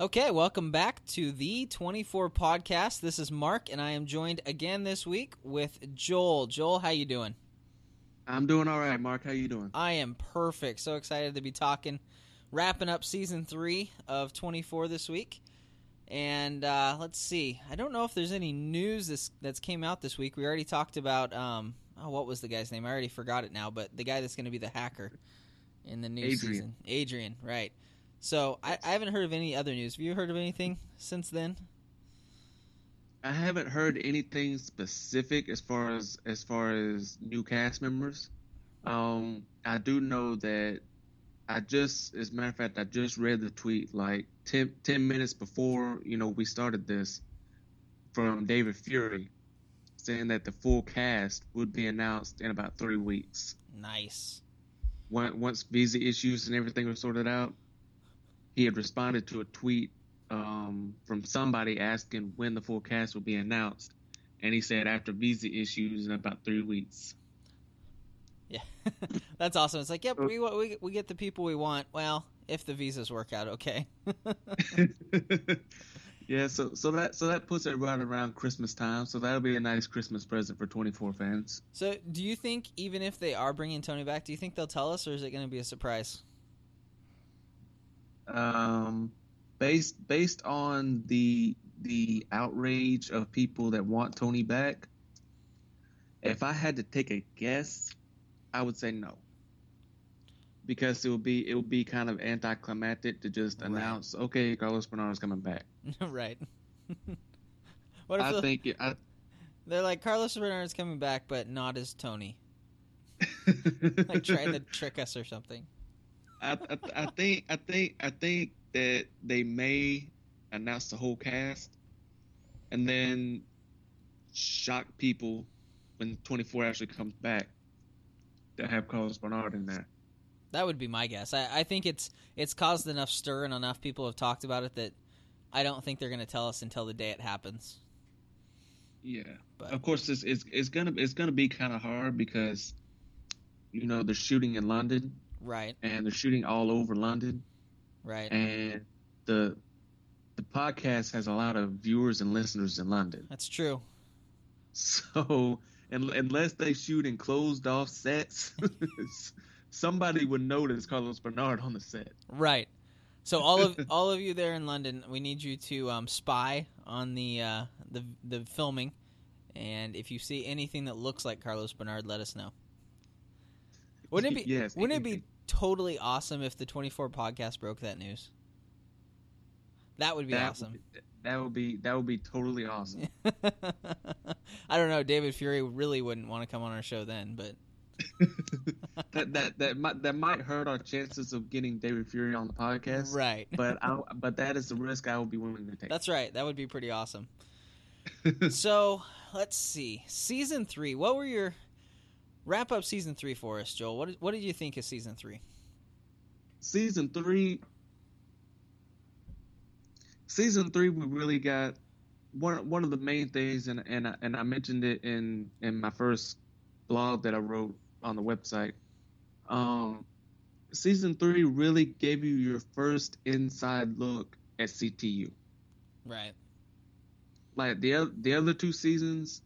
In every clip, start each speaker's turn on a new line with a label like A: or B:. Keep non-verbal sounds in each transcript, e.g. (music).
A: Okay, welcome back to the 24 podcast. This is Mark and I am joined again this week with Joel. Joel, how you doing?
B: I'm doing all right, Mark. How you doing?
A: I am perfect. So excited to be talking wrapping up season 3 of 24 this week. And uh, let's see. I don't know if there's any news this, that's came out this week. We already talked about um, oh, what was the guy's name? I already forgot it now, but the guy that's going to be the hacker in the new
B: Adrian.
A: season. Adrian, right. So I, I haven't heard of any other news. Have you heard of anything since then?
B: I haven't heard anything specific as far as as far as new cast members. Um, I do know that I just, as a matter of fact, I just read the tweet like 10, 10 minutes before you know we started this from David Fury, saying that the full cast would be announced in about three weeks.
A: Nice.
B: Once once visa issues and everything were sorted out, he had responded to a tweet um, from somebody asking when the full cast would be announced, and he said after visa issues in about three weeks.
A: Yeah, (laughs) that's awesome. It's like, yep, we, we we get the people we want. Well, if the visas work out okay. (laughs) (laughs)
B: yeah, so so that so that puts it right around Christmas time. So that'll be a nice Christmas present for 24 fans.
A: so, do you think even if they are bringing Tony back, do you think they'll tell us, or is it going to be a surprise?
B: Um, based based on the the outrage of people that want Tony back, if I had to take a guess, I would say no. Because it would be it would be kind of anticlimactic to just
A: Right.
B: announce, okay, Carlos Bernard's coming back. (laughs)
A: right. (laughs) what if
B: I
A: the-
B: think it, I, (laughs)
A: they're like Carlos Bernard's coming back, but not as Tony, like trying to trick us or something?
B: I, I, I think I think I think that they may announce the whole cast, and then shock people when 24 actually comes back to have Carlos Bernard in there.
A: That would be my guess. I, I think it's it's caused enough stir and enough people have talked about it that I don't think they're going to tell us until the day it happens.
B: Yeah,
A: But
B: of course it's it's, it's gonna it's gonna be kind of hard because you know they're shooting in London
A: right,
B: and they're shooting all over London,
A: right.
B: and the the podcast has a lot of viewers and listeners in London.
A: That's true.
B: So, un unless they shoot in closed off sets, (laughs) somebody would notice Carlos Bernard on the set.
A: Right. So all of (laughs) all of you there in London, we need you to um, spy on the uh, the the filming, and if you see anything that looks like Carlos Bernard, let us know. Wouldn't it (laughs) be?
B: Yes,
A: wouldn't it be totally awesome if the Twenty Four podcast broke that news? That would be
B: that
A: awesome.
B: Would be, that would be that would be totally awesome. (laughs)
A: I don't know. David Fury really wouldn't want to come on our show then, but (laughs)
B: that that that might that might hurt our chances of getting David Fury on the podcast.
A: right.
B: But I but that is the risk I would be willing to take.
A: That's right. That would be pretty awesome. so let's see. Season three. What were your wrap up season three for us, Joel? What did, what did you think of season three?
B: season three season three we really got one one of the main things and and I, and I mentioned it in in my first blog that I wrote on the website um season 3 really gave you your first inside look at CTU
A: Right.
B: like the the other two seasons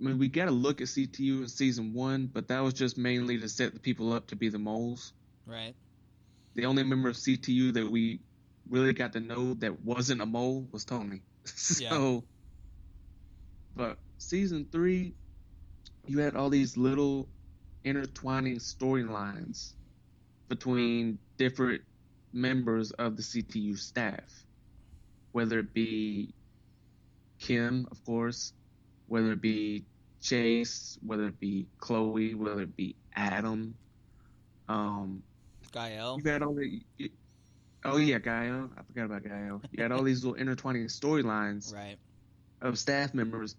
B: I mean we got a look at CTU in season 1 but that was just mainly to set the people up to be the moles
A: Right.
B: the only member of CTU that we really got to know that wasn't a mole was Tony. (laughs) so, but season three, you had all these little intertwining storylines between different members of the CTU staff, whether it be Kim, of course, whether it be Chase, whether it be Chloe, whether it be Adam. Um,
A: Gael.
B: you got all the. you- oh yeah, Gael. I forgot about Gael. You had all these little intertwining storylines
A: Right.
B: of staff members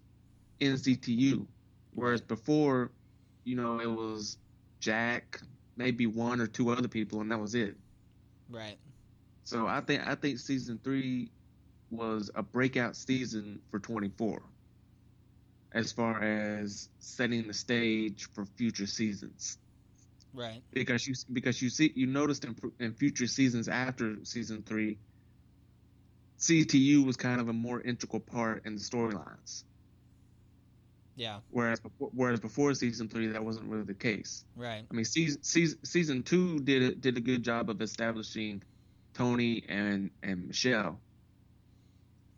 B: in CTU, whereas before, you know, it was Jack, maybe one or two other people, and that was it.
A: Right.
B: So I think I think season three was a breakout season for 24, as far as setting the stage for future seasons
A: Right.
B: because you because you see you noticed in, in future seasons after season three CTU was kind of a more integral part in the storylines.
A: Yeah.
B: Whereas before, whereas before season three, that wasn't really the case.
A: Right.
B: I mean, season season, season two did a, did a good job of establishing Tony and and Michelle.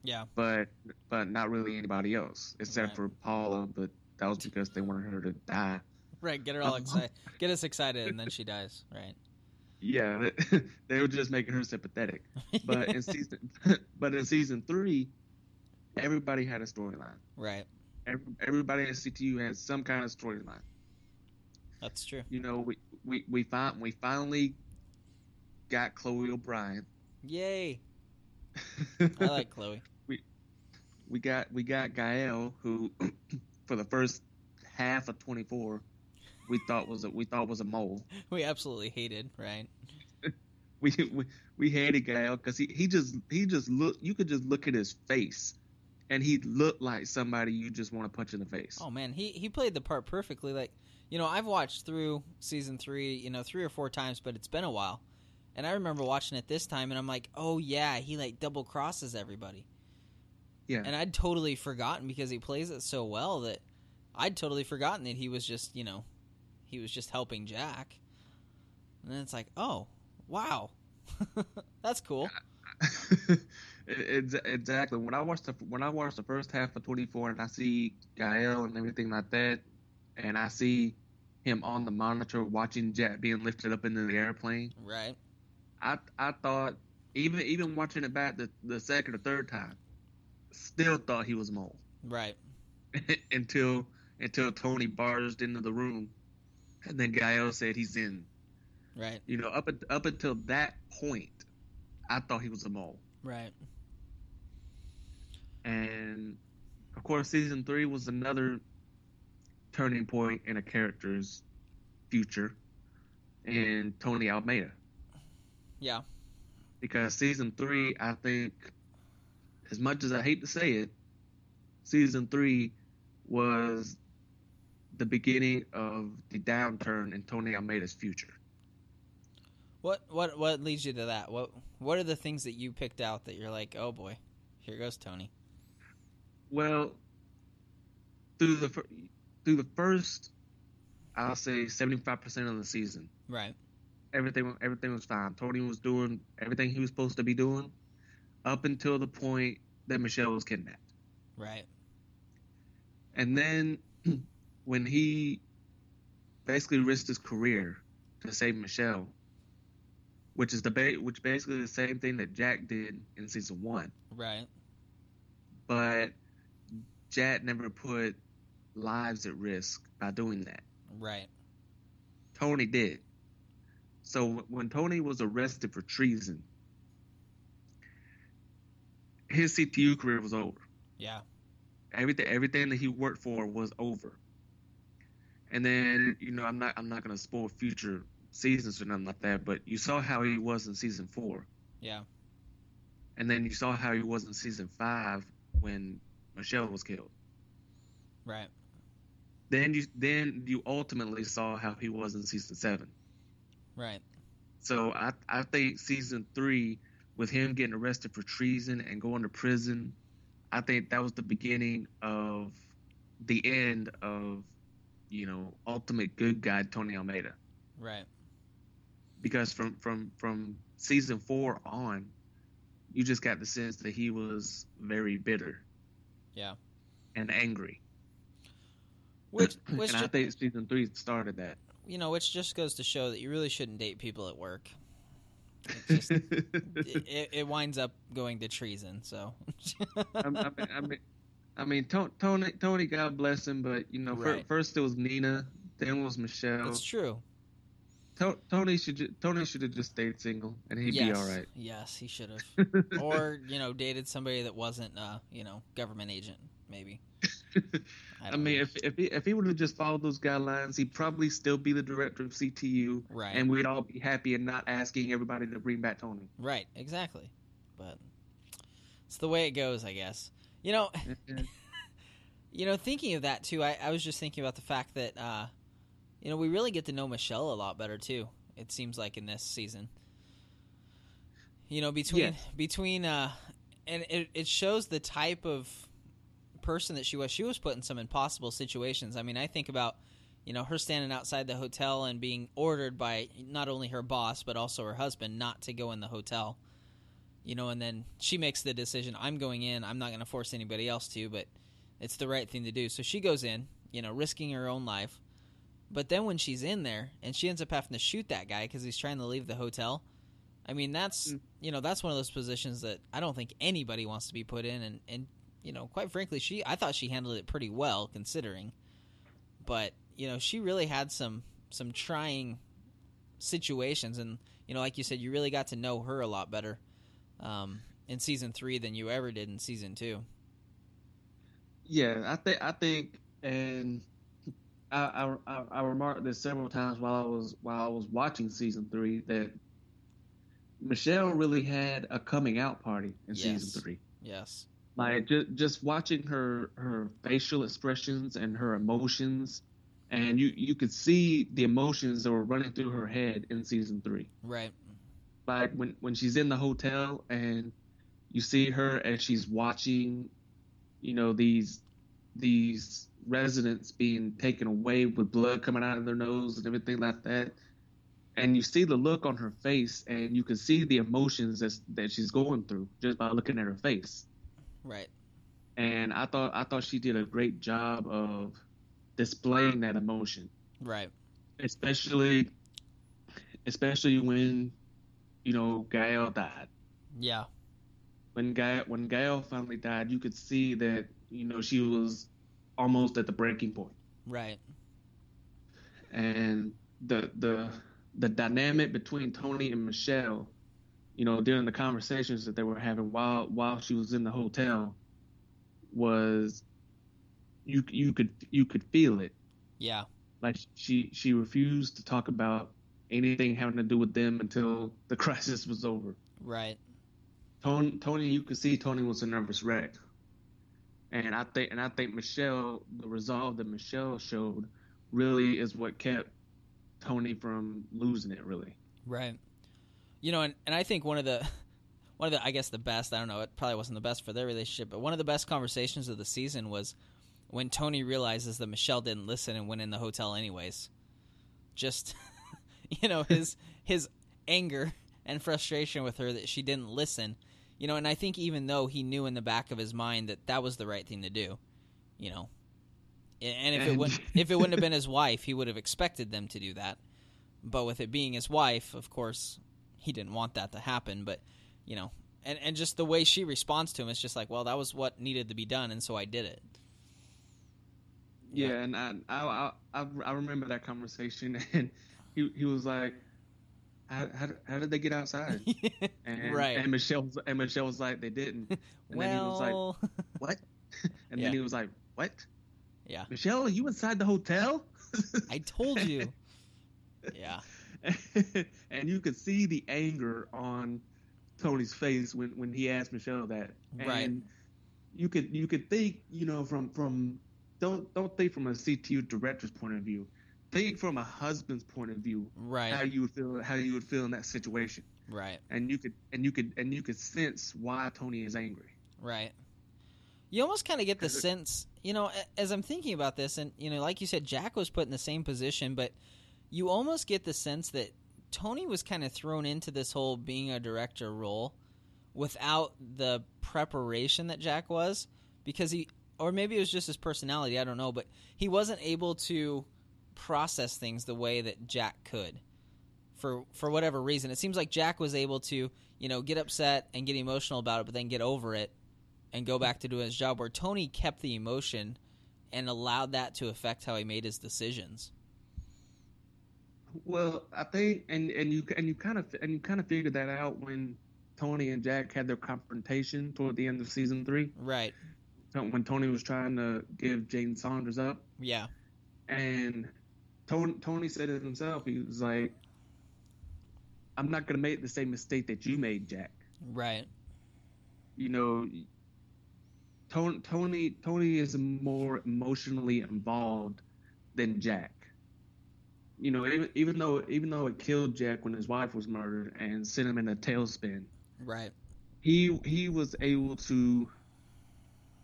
A: Yeah.
B: But but not really anybody else except
A: Right.
B: for Paula. But that was because they wanted her to die.
A: Right. Get her all um, excited. Get us excited, and then she dies. Right.
B: Yeah, they, (laughs) they were just making her sympathetic. (laughs) But in season (laughs) but in season three, everybody had a storyline.
A: right.
B: Every, everybody at CTU had some kind of storyline.
A: That's true.
B: You know, we we we find we finally got Chloe O'Brien.
A: Yay. I like Chloe.
B: We got we got Gael, who (clears throat) for the first half of 24, we thought was a we thought was a mole. (laughs)
A: We absolutely hated. Right. (laughs)
B: We we, we hated Gael because he, he just he just look you could just look at his face, and he looked like somebody you just want to punch in the face.
A: Oh man, he he played the part perfectly. Like, you know, I've watched through season three, you know, three or four times, but it's been a while. And I remember watching it this time, and I'm like, oh yeah, he like double crosses everybody.
B: Yeah.
A: And I'd totally forgotten because he plays it so well that I'd totally forgotten that he was just, you know, he was just helping Jack. And then it's like, oh, wow, (laughs) that's cool. (laughs)
B: Ex- exactly. When I watched the when I watched the first half of 24 and I see Gael and everything like that, and I see him on the monitor watching Jack being lifted up into the airplane,
A: Right.
B: I I thought even even watching it back the, the second or third time, still thought he was mole
A: Right. (laughs)
B: until until Tony barged into the room, and then Gael said he's in.
A: Right.
B: You know, up up until that point, I thought he was a mole.
A: Right.
B: and of course season three was another turning point in a character's future in tony almeida
A: Yeah.
B: because season three i think as much as i hate to say it season three was the beginning of the downturn in tony almeida's future
A: What what what leads you to that? What what are the things that you picked out that you're like, oh boy, here goes Tony.
B: Well, through the through the first, I'll say seventy five percent of the season,
A: Right.
B: everything everything was fine. Tony was doing everything he was supposed to be doing, up until the point that Michelle was kidnapped,
A: Right.
B: and then (clears throat) when he basically risked his career to save Michelle, which is the ba- which basically the same thing that Jack did in season one.
A: Right.
B: but Jack never put lives at risk by doing that.
A: Right.
B: Tony did. So when Tony was arrested for treason, his CTU career was over.
A: Yeah.
B: Everything everything that he worked for was over. And then, you know, I'm not I'm not gonna spoil future seasons or nothing like that, but you saw how he was in season four.
A: Yeah.
B: And then you saw how he was in season five when Michelle was killed.
A: Right.
B: Then you then you ultimately saw how he was in season seven.
A: Right.
B: So I I think season three, with him getting arrested for treason and going to prison, I think that was the beginning of the end of, you know, ultimate good guy Tony Almeida.
A: Right.
B: Because from from from season four on, you just got the sense that he was very bitter.
A: Yeah.
B: And angry.
A: Which (coughs) which
B: and I think season three started that.
A: you know, which just goes to show that you really shouldn't date people at work. It just (laughs) it, it, winds up going to treason. So.
B: I, I mean, I mean, I mean, Tony, Tony, God bless him, but you know,
A: Right.
B: first it was Nina, then was Michelle.
A: It's true.
B: Tony should Tony should have just stayed single, and he'd
A: yes.
B: be all right.
A: Yes, he should have. (laughs) or you know, dated somebody that wasn't, uh, you know, government agent, maybe. I, (laughs)
B: I mean,
A: know.
B: if if he, if he would have just followed those guidelines, he'd probably still be the director of CTU,
A: right,
B: and we'd all be happy and not asking everybody to bring back Tony.
A: right, exactly. But it's the way it goes, I guess. You know, (laughs) you know, thinking of that too, I, I was just thinking about the fact that, uh, you know, we really get to know Michelle a lot better too. It seems like in this season. You know, between
B: Yes.
A: between uh, and it it shows the type of person that she was. She was put in some impossible situations. I mean, I think about you know her standing outside the hotel and being ordered by not only her boss but also her husband not to go in the hotel. You know, and then she makes the decision. I'm going in. I'm not going to force anybody else to, but it's the right thing to do. So she goes in, you know, risking her own life. But then when she's in there and she ends up having to shoot that guy because he's trying to leave the hotel, I mean that's mm. you know that's one of those positions that I don't think anybody wants to be put in, and and you know quite frankly she I thought she handled it pretty well considering, but you know she really had some some trying situations, and you know like you said you really got to know her a lot better um, in season three than you ever did in season two.
B: Yeah, I think I think, and I, I I remarked this several times while I was while I was watching season three that Michelle really had a coming out party in yes. season three.
A: Yes.
B: Like just just watching her her facial expressions and her emotions, and you you could see the emotions that were running through her head in season three.
A: Right.
B: Like when when she's in the hotel and you see her as she's watching, you know these these residents being taken away with blood coming out of their nose and everything like that and you see the look on her face and you can see the emotions that that she's going through just by looking at her face
A: right.
B: And i thought i thought she did a great job of displaying that emotion.
A: Right.
B: Especially especially when you know Gael died.
A: Yeah.
B: When Gael when Gael finally died you could see that you know she was almost at the breaking point.
A: Right.
B: And the the the dynamic between Tony and Michelle, you know, during the conversations that they were having while while she was in the hotel, was you you could you could feel it.
A: Yeah.
B: Like she she refused to talk about anything having to do with them until the (laughs) crisis was over.
A: Right.
B: Tony, Tony, you could see Tony was a nervous wreck, and I think and I think Michelle, the resolve that Michelle showed, really is what kept Tony from losing it really.
A: Right. You know, and, and I think one of the (laughs) one of the I guess the best, I don't know, it probably wasn't the best for their relationship, but one of the best conversations of the season was when Tony realizes that Michelle didn't listen and went in the hotel anyways. Just (laughs) you know, his (laughs) his anger and frustration with her that she didn't listen. You know, and I think even though he knew in the back of his mind that that was the right thing to do, you know, and if and it wouldn't if it wouldn't have been his wife, he would have expected them to do that. But with it being his wife, of course, he didn't want that to happen. But you know, and and just the way she responds to him, is just like, well, that was what needed to be done, and so I did it.
B: Yeah, yeah and I, I I I remember that conversation, (laughs) and he he was like, how, how, how, did they get outside? (laughs) And,
A: right.
B: And Michelle and Michelle was like, they didn't. (laughs) And
A: well...
B: then he was like, what? and yeah. then he was like, what?
A: Yeah.
B: Michelle, are you inside the hotel?
A: I told you. yeah. (laughs)
B: and you could see the anger on Tony's face when, when he asked Michelle that. And
A: right.
B: you could you could think, you know, from from don't don't think from a CTU director's point of view. Think from a husband's point of view.
A: Right.
B: How you would feel how you would feel in that situation.
A: Right.
B: And you could and you could and you could sense why Tony is angry.
A: Right. You almost kind of get the sense, you know, as I'm thinking about this, and you know, like you said, Jack was put in the same position, but you almost get the sense that Tony was kind of thrown into this whole being a director role without the preparation that Jack was, because he, or maybe it was just his personality, I don't know, but he wasn't able to process things the way that Jack could. For, for whatever reason, it seems like Jack was able to, you know, get upset and get emotional about it, but then get over it and go back to doing his job where Tony kept the emotion and allowed that to affect how he made his decisions.
B: Well, I think, and and you and you kind of and you kind of figured that out when Tony and Jack had their confrontation toward the end of season three.
A: Right.
B: When Tony was trying to give Jane Saunders up.
A: Yeah.
B: And Tony Tony said it himself. He was like, "I'm not going to make the same mistake that you made, Jack."
A: Right.
B: You know, Tony Tony Tony is more emotionally involved than Jack. You know, even, even though even though it killed Jack when his wife was murdered and sent him in a tailspin.
A: Right.
B: he he was able to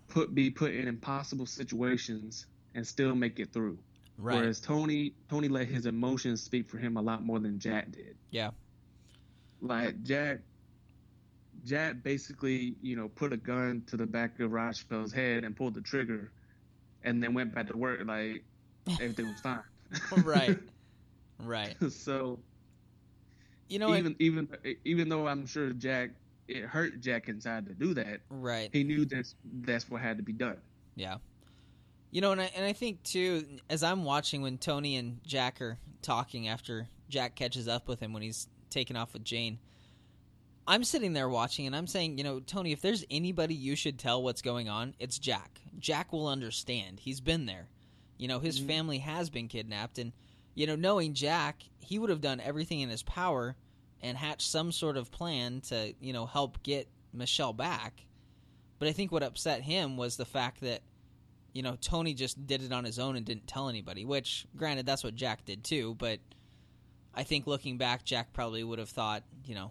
B: put be put in impossible situations and still make it through. Right. Whereas Tony Tony let his emotions speak for him a lot more than Jack did.
A: Yeah.
B: Like Jack Jack basically, you know, put a gun to the back of Rod head and pulled the trigger and then went back to work like everything was fine. (laughs)
A: right. (laughs) Right. (laughs)
B: so
A: you know
B: even even even though I'm sure Jack it hurt Jack inside to do that.
A: Right.
B: He knew that's that's what had to be done.
A: Yeah. You know, and I and I think too, as I'm watching when Tony and Jack are talking after Jack catches up with him when he's taken off with Jane, I'm sitting there watching and I'm saying, you know, Tony, if there's anybody you should tell what's going on, it's Jack. Jack will understand. He's been there. You know, his mm-hmm. family has been kidnapped and you know, knowing Jack, he would have done everything in his power and hatched some sort of plan to, you know, help get Michelle back. But I think what upset him was the fact that, you know, Tony just did it on his own and didn't tell anybody, which, granted, that's what Jack did too. But I think looking back, Jack probably would have thought, you know,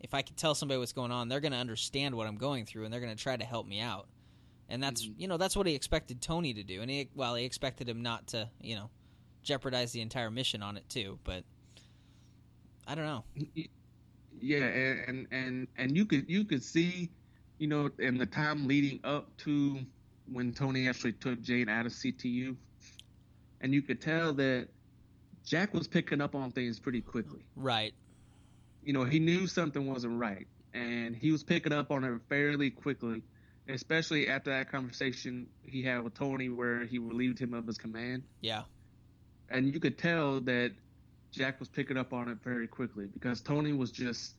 A: if I could tell somebody what's going on, they're going to understand what I'm going through and they're going to try to help me out. And that's, mm-hmm. you know, that's what he expected Tony to do. And he, well, he expected him not to, you know, jeopardize the entire mission on it too. But I don't know.
B: Yeah, and and and you could you could see, you know, in the time leading up to when Tony actually took Jane out of CTU, and you could tell that Jack was picking up on things pretty quickly.
A: Right.
B: You know, he knew something wasn't right, and he was picking up on it fairly quickly, especially after that conversation he had with Tony where he relieved him of his command.
A: Yeah.
B: And you could tell that Jack was picking up on it very quickly because Tony was just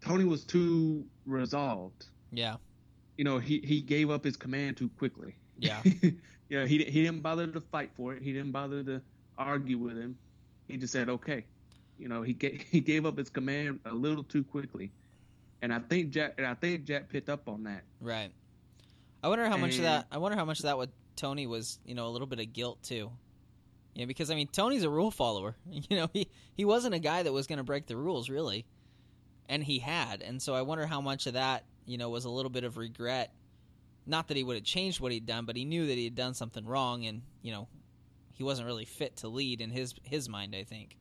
B: Tony was too resolved.
A: Yeah.
B: You know, he he gave up his command too quickly.
A: Yeah. (laughs)
B: yeah, he he didn't bother to fight for it. He didn't bother to argue with him. He just said, "Okay." You know, he gave, (laughs) he gave up his command a little too quickly. And I think Jack and I think Jack picked up on that.
A: Right. I wonder how and, much of that I wonder how much of that with Tony was, you know, a little bit of guilt too. Yeah, because I mean Tony's a rule follower. (laughs) You know, he he wasn't a guy that was going to break the rules really, and he had. And so I wonder how much of that you know was a little bit of regret. Not that he would have changed what he'd done, but he knew that he had done something wrong, and you know, he wasn't really fit to lead in his his mind. I think.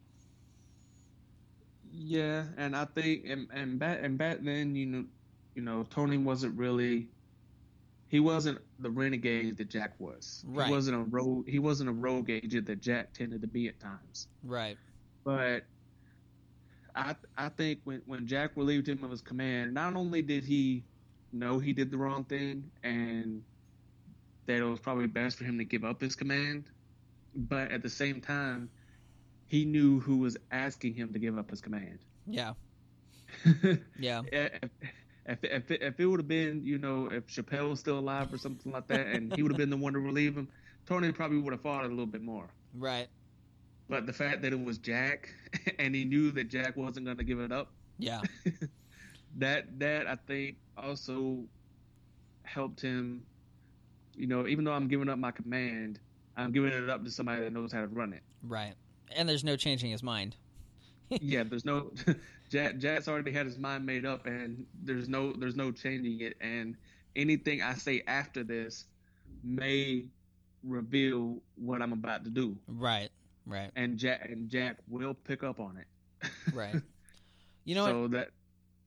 B: Yeah, and I think and and back and back then, you know, you know, Tony wasn't really he wasn't the renegade that Jack was. Right. He wasn't a rogue. He wasn't a rogue agent that Jack tended to be at times.
A: Right.
B: But I I think when when Jack relieved him of his command, not only did he know he did the wrong thing and that it was probably best for him to give up his command, but at the same time, he knew who was asking him to give up his command.
A: Yeah. (laughs) yeah
B: if if it, if it would have been you know if Chappelle was still alive or something like that, and he would have been the one to relieve him, Tony probably would have fought it a little bit more.
A: Right.
B: But the fact that it was Jack, (laughs) and he knew that Jack wasn't going to give it up.
A: Yeah. (laughs)
B: that that I think also helped him. You know, even though I'm giving up my command, I'm giving it up to somebody that knows how to run it.
A: Right. And there's no changing his mind.
B: yeah, there's no (laughs) Jack, Jack's already had his mind made up, and there's no there's no changing it. And anything I say after this may reveal what I'm about to do.
A: Right, right.
B: And Jack and Jack will pick up on it. (laughs)
A: right. You know,
B: so what? that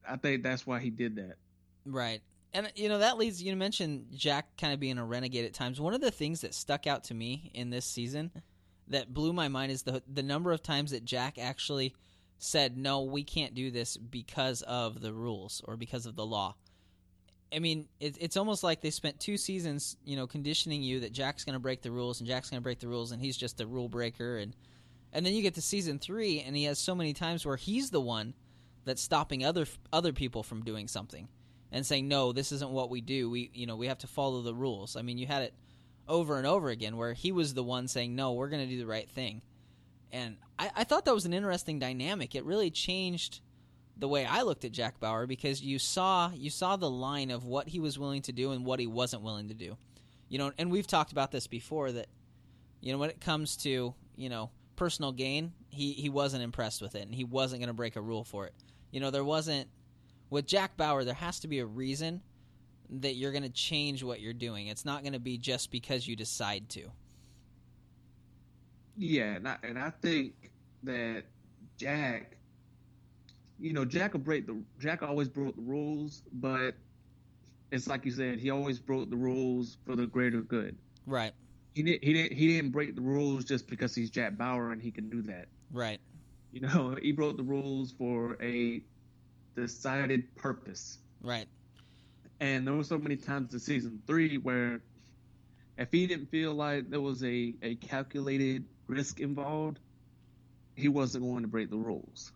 B: I think that's why he did that.
A: Right. And you know that leads you to mention Jack kind of being a renegade at times. One of the things that stuck out to me in this season that blew my mind is the the number of times that Jack actually said, no, we can't do this because of the rules or because of the law. I mean, it, it's almost like they spent two seasons, you know, conditioning you that Jack's going to break the rules and Jack's going to break the rules and he's just a rule breaker. And, and then you get to season three and he has so many times where he's the one that's stopping other other people from doing something and saying no this isn't what we do we you know we have to follow the rules i mean you had it over and over again where he was the one saying no we're going to do the right thing and I, I thought that was an interesting dynamic. It really changed the way I looked at Jack Bauer because you saw you saw the line of what he was willing to do and what he wasn't willing to do. You know, and we've talked about this before that you know when it comes to, you know, personal gain, he he wasn't impressed with it and he wasn't going to break a rule for it. You know, there wasn't with Jack Bauer, there has to be a reason that you're going to change what you're doing. It's not going to be just because you decide to.
B: Yeah, and I, and I think that Jack, you know, Jack will break the Jack always broke the rules, but it's like you said, he always broke the rules for the greater good.
A: Right.
B: He didn't. He didn't. He didn't break the rules just because he's Jack Bauer and he can do that.
A: Right.
B: You know, (laughs) he broke the rules for a decided purpose.
A: Right.
B: And there were so many times in season three where if he didn't feel like there was a, a calculated risk involved, he wasn't going to break the rules.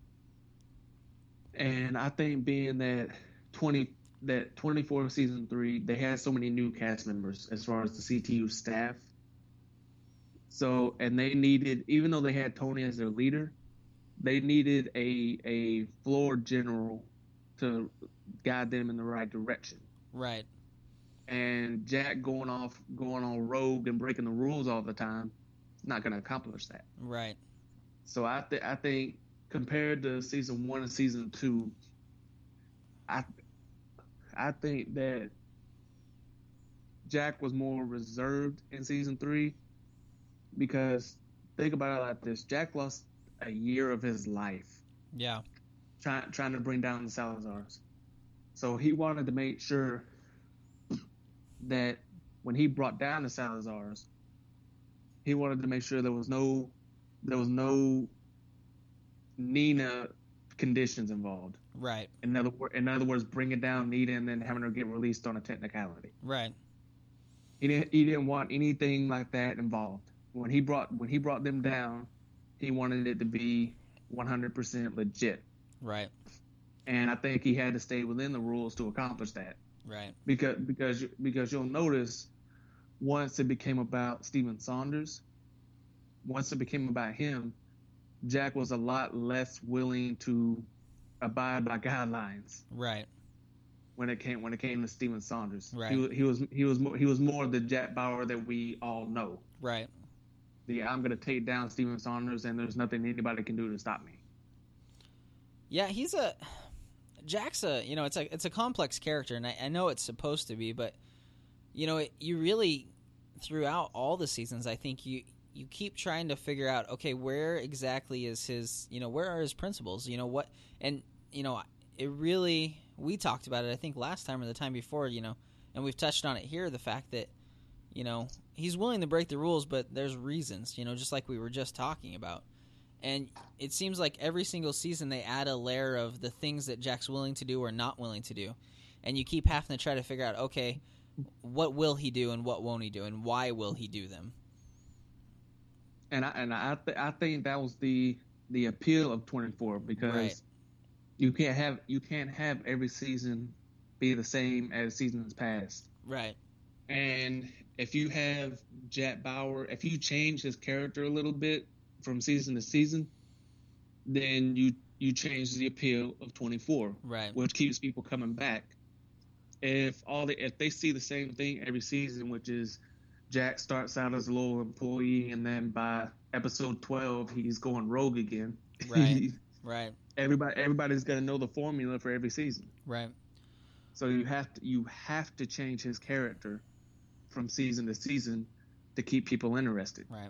B: And I think being that twenty that twenty four season three, they had so many new cast members as far as the CTU staff. So and they needed even though they had Tony as their leader, they needed a a floor general to guide them in the right direction.
A: Right.
B: And Jack going off, going on rogue and breaking the rules all the time, not going to accomplish that.
A: Right.
B: So I th- I think compared to season one and season two, I I think that Jack was more reserved in season three because think about it like this: Jack lost a year of his life.
A: Yeah.
B: Trying trying to bring down the Salazars. So he wanted to make sure that when he brought down the Salazars, he wanted to make sure there was no there was no Nina conditions involved.
A: Right.
B: In other in other words, bringing down Nina and then having her get released on a technicality.
A: Right.
B: He didn't he didn't want anything like that involved. When he brought when he brought them down, he wanted it to be 100% legit.
A: Right.
B: And I think he had to stay within the rules to accomplish that.
A: Right.
B: Because because because you'll notice once it became about Stephen Saunders, once it became about him, Jack was a lot less willing to abide by guidelines.
A: Right.
B: When it came when it came to Stephen Saunders,
A: right.
B: he, he was he was more, he was more the Jack Bauer that we all know.
A: Right.
B: The I'm going to take down Stephen Saunders, and there's nothing anybody can do to stop me.
A: Yeah, he's a Jack's a you know it's a it's a complex character, and I, I know it's supposed to be, but you know it, you really throughout all the seasons, I think you you keep trying to figure out okay where exactly is his you know where are his principles? You know what and you know it really we talked about it I think last time or the time before you know and we've touched on it here the fact that you know he's willing to break the rules but there's reasons you know just like we were just talking about. And it seems like every single season they add a layer of the things that Jack's willing to do or not willing to do. And you keep having to try to figure out okay what will he do and what won't he do and why will he do them
B: and I and I th- I think that was the the appeal of 24 because right. you can't have you can't have every season be the same as seasons past.
A: Right.
B: And if you have Jack Bauer, if you change his character a little bit from season to season, then you you change the appeal of 24,
A: right?
B: Which keeps people coming back. If all the if they see the same thing every season, which is Jack starts out as a loyal employee, and then by episode twelve, he's going rogue again.
A: Right. (laughs) right.
B: Everybody, everybody's gonna know the formula for every season.
A: Right.
B: So you have to you have to change his character from season to season to keep people interested.
A: Right.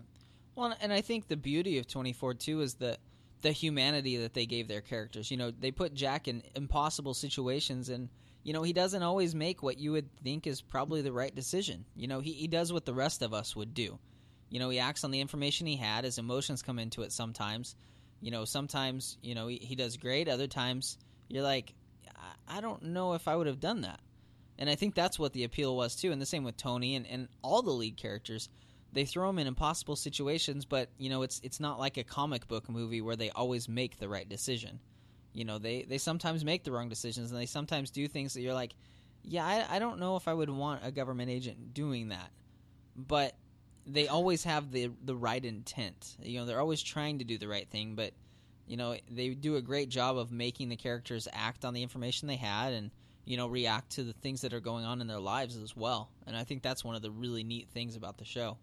A: Well, and I think the beauty of 24 too is the the humanity that they gave their characters. You know, they put Jack in impossible situations and you know, he doesn't always make what you would think is probably the right decision. You know, he, he does what the rest of us would do. You know, he acts on the information he had. His emotions come into it sometimes. You know, sometimes, you know, he, he does great. Other times, you're like, I, I don't know if I would have done that. And I think that's what the appeal was, too. And the same with Tony and, and all the lead characters. They throw them in impossible situations, but, you know, it's, it's not like a comic book movie where they always make the right decision you know they they sometimes make the wrong decisions and they sometimes do things that you're like yeah I, I don't know if i would want a government agent doing that. But they always have the the right intent. You know they're always trying to do the right thing but you know they do a great job of making the characters act on the information they had and you know react to the things that are going on in their lives as well. And i think that's one of the really neat things about the show.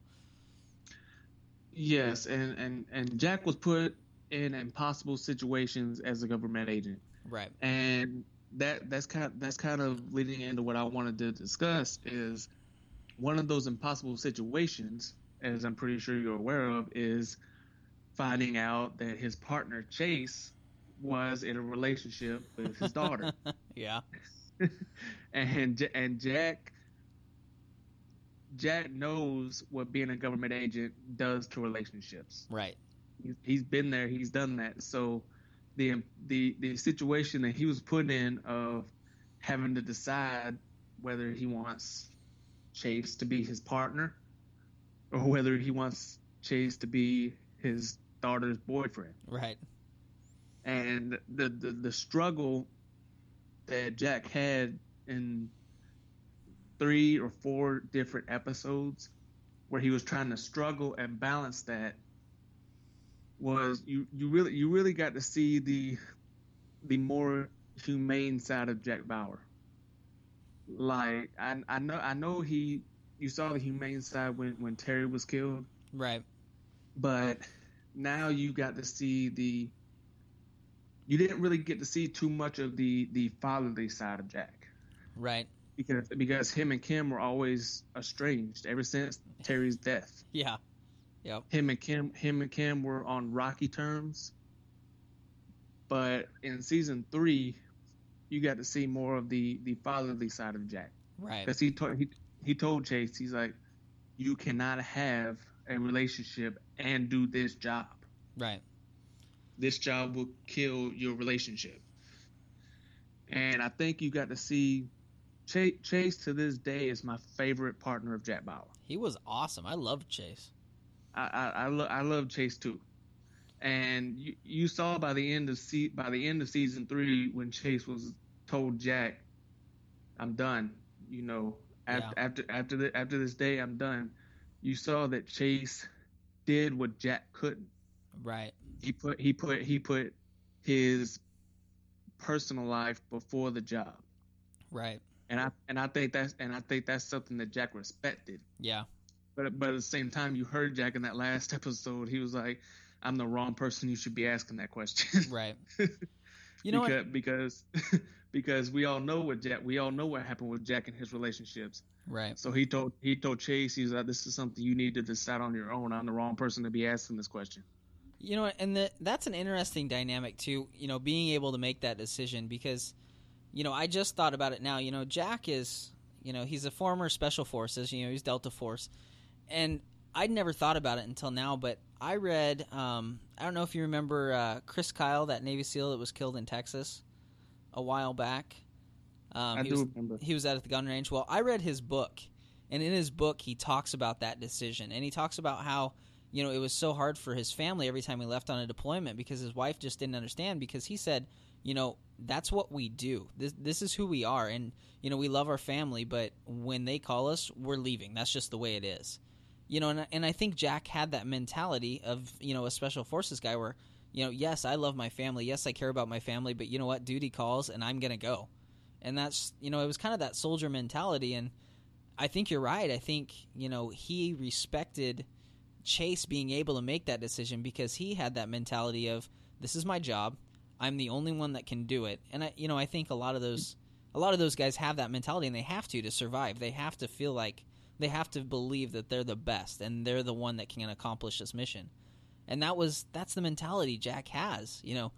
B: Yes and and and jack was put in impossible situations as a government agent.
A: Right.
B: And that that's kind of, that's kind of leading into what I wanted to discuss is one of those impossible situations, as I'm pretty sure you're aware of, is finding out that his partner Chase was in a relationship with his daughter. (laughs)
A: yeah. (laughs)
B: and and Jack Jack knows what being a government agent does to relationships.
A: Right.
B: He's been there. He's done that. So the the the situation that he was put in of having to decide whether he wants Chase to be his partner or whether he wants Chase to be his daughter's boyfriend.
A: Right.
B: And the the, the struggle that Jack had in three or four different episodes where he was trying to struggle and balance that was you you really you really got to see the the more humane side of Jack Bauer. Like I I know I know he you saw the humane side when when Terry was killed.
A: Right.
B: But now you got to see the you didn't really get to see too much of the the fatherly side of Jack.
A: Right.
B: Because because him and Kim were always estranged ever since Terry's death.
A: Yeah. Yep.
B: Him and Kim him and Kim were on rocky terms. But in season 3, you got to see more of the the fatherly side of Jack.
A: Right.
B: Cuz he told he he told Chase he's like you cannot have a relationship and do this job.
A: Right
B: this job will kill your relationship. And I think you got to see Chase, Chase to this day is my favorite partner of Jack Bauer.
A: He was awesome. I loved Chase.
B: I I, I, lo- I love Chase too. And you, you saw by the end of se- by the end of season three when Chase was told Jack, "I'm done." You know, after yeah. after after the, after this day, I'm done. You saw that Chase did what Jack couldn't.
A: Right
B: he put he put he put his personal life before the job.
A: Right.
B: And I and I think that's and I think that's something that Jack respected.
A: Yeah.
B: But but at the same time, you heard Jack in that last (laughs) episode. He was like, "I'm the wrong person you should be asking that question." (laughs)
A: Right. (laughs)
B: You know because, what? because because we all know what Jack we all know what happened with Jack and his relationships.
A: Right.
B: So he told he told Chase he's like, "This is something you need to decide on your own. I'm the wrong person to be asking this question."
A: You know, and the, that's an interesting dynamic too. You know, being able to make that decision because, you know, I just thought about it now. You know, Jack is, you know, he's a former Special Forces. You know, he's Delta Force, and I'd never thought about it until now. But I read, um, I don't know if you remember uh, Chris Kyle, that Navy SEAL that was killed in Texas a while back.
B: Um, I
A: do
B: was, remember.
A: He was out at the gun range. Well, I read his book, and in his book, he talks about that decision, and he talks about how you know, it was so hard for his family every time he left on a deployment because his wife just didn't understand because he said, you know, that's what we do. This this is who we are and you know, we love our family, but when they call us, we're leaving. That's just the way it is. You know, and and I think Jack had that mentality of, you know, a special forces guy where, you know, yes, I love my family. Yes, I care about my family, but you know what? Duty calls and I'm to go. And that's, you know, it was kind of that soldier mentality and I think you're right. I think, you know, he respected Chase being able to make that decision because he had that mentality of this is my job. I'm the only one that can do it. And I you know, I think a lot of those a lot of those guys have that mentality and they have to to survive. They have to feel like they have to believe that they're the best and they're the one that can accomplish this mission. And that was that's the mentality Jack has, you know.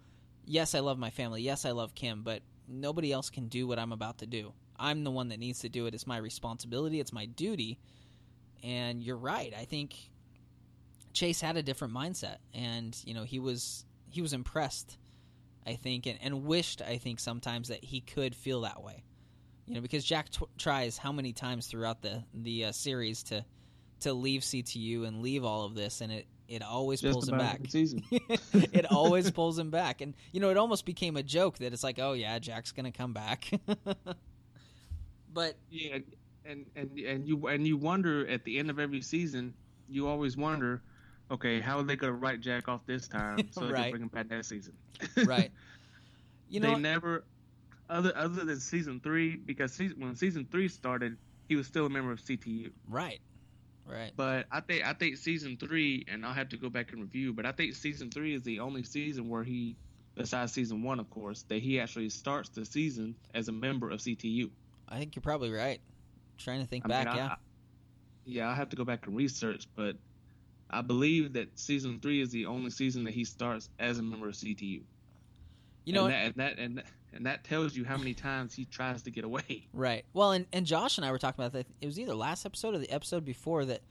A: Yes, I love my family. Yes, I love Kim, but nobody else can do what I'm about to do. I'm the one that needs to do it. It's my responsibility, it's my duty. And you're right. I think Chase had a different mindset, and you know he was he was impressed, I think, and, and wished I think sometimes that he could feel that way, you know, because Jack t- tries how many times throughout the the uh, series to to leave CTU and leave all of this, and it it always
B: Just
A: pulls him back. (laughs) (laughs)
B: it
A: always pulls him back, and you know it almost became a joke that it's like, oh yeah, Jack's gonna come back. (laughs) but
B: yeah, and and and you and you wonder at the end of every season, you always wonder okay, how are they going to write Jack off this time so they right. can bring him back next season?
A: right.
B: You know, they never other other than season three because season, when season three started, he was still a member of CTU.
A: Right. Right.
B: But I think I think season three, and I'll have to go back and review. But I think season three is the only season where he besides season one, of course, that he actually starts the season as a member of CTU.
A: I think you're probably right. trying to think I back, mean, yeah. I,
B: yeah, I have to go back and research, but I believe that season three is the only season that he starts as a member of CTU.
A: You know,
B: and that, and that, and that and that tells you how many times he tries to get away. (laughs)
A: Right. Well, and, and Josh and I were talking about that. It was either last episode or the episode before that.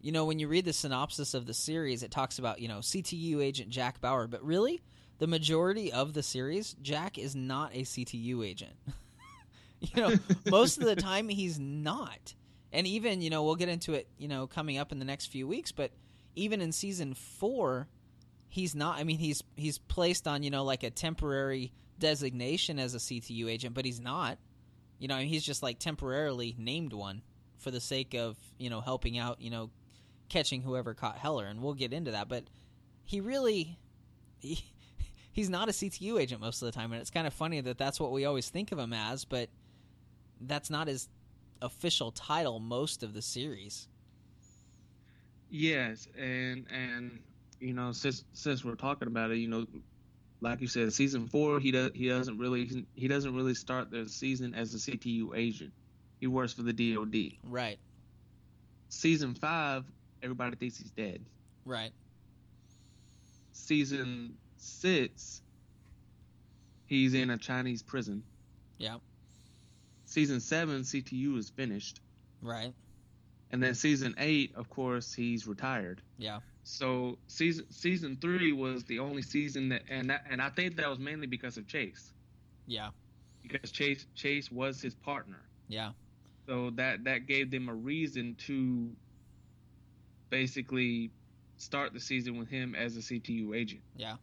A: You know, when you read the synopsis of the series, it talks about you know CTU agent Jack Bauer, but really, the majority of the series, Jack is not a CTU agent. (laughs) you know, (laughs) most of the time he's not. And even, you know, we'll get into it, you know, coming up in the next few weeks, but even in season 4, he's not I mean, he's he's placed on, you know, like a temporary designation as a CTU agent, but he's not. You know, he's just like temporarily named one for the sake of, you know, helping out, you know, catching whoever caught Heller, and we'll get into that, but he really he, (laughs) he's not a CTU agent most of the time, and it's kind of funny that that's what we always think of him as, but that's not his official title most of the series.
B: Yes, and and you know since since we're talking about it, you know, like you said, season four he does he doesn't really he doesn't really start the season as a CTU agent. He works for the DoD.
A: Right.
B: Season five, everybody thinks he's dead.
A: Right.
B: Season six, he's in a Chinese prison.
A: Yeah.
B: Season seven, CTU is finished.
A: Right.
B: And then season eight, of course, he's retired.
A: Yeah.
B: So season season three was the only season that, and that, and I think that was mainly because of Chase.
A: Yeah.
B: Because Chase Chase was his partner.
A: Yeah.
B: So that that gave them a reason to basically start the season with him as a CTU agent.
A: Yeah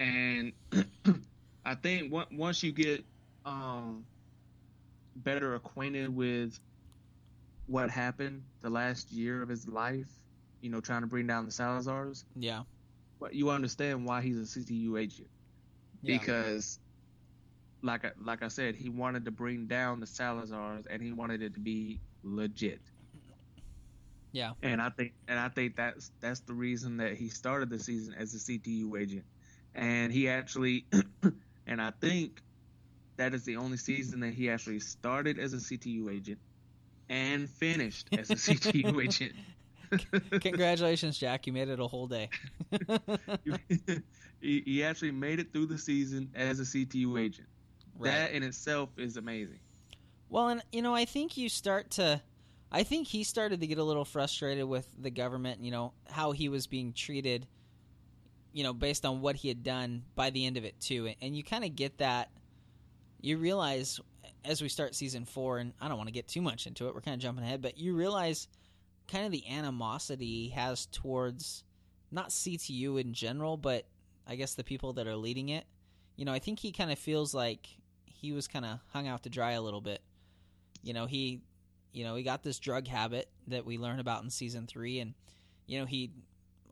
B: and (clears throat) I think once you get um, better acquainted with what happened the last year of his life, you know, trying to bring down the Salazars.
A: Yeah.
B: But you understand why he's a CTU agent yeah. because, like I, like I said, he wanted to bring down the Salazars and he wanted it to be legit.
A: Yeah.
B: And I think and I think that's that's the reason that he started the season as a CTU agent and he actually, (clears throat) and I think that is the only season that he actually started as a CTU agent and finished as a CTU (laughs) agent. (laughs)
A: Congratulations, Jack! You made it a whole day. (laughs)
B: he, he, actually made it through the season as a CTU agent. Right. That in itself is amazing.
A: Well, and you know, I think you start to. I think he started to get a little frustrated with the government. You know how he was being treated you know, based on what he had done by the end of it too. And you kind of get that. You realize as we start season four, and I don't want to get too much into it. We're kind of jumping ahead, but you realize kind of the animosity he has towards not CTU in general, but I guess the people that are leading it. You know, I think he kind of feels like he was kind of hung out to dry a little bit. You know, he, you know, he got this drug habit that we learn about in season three, and you know, he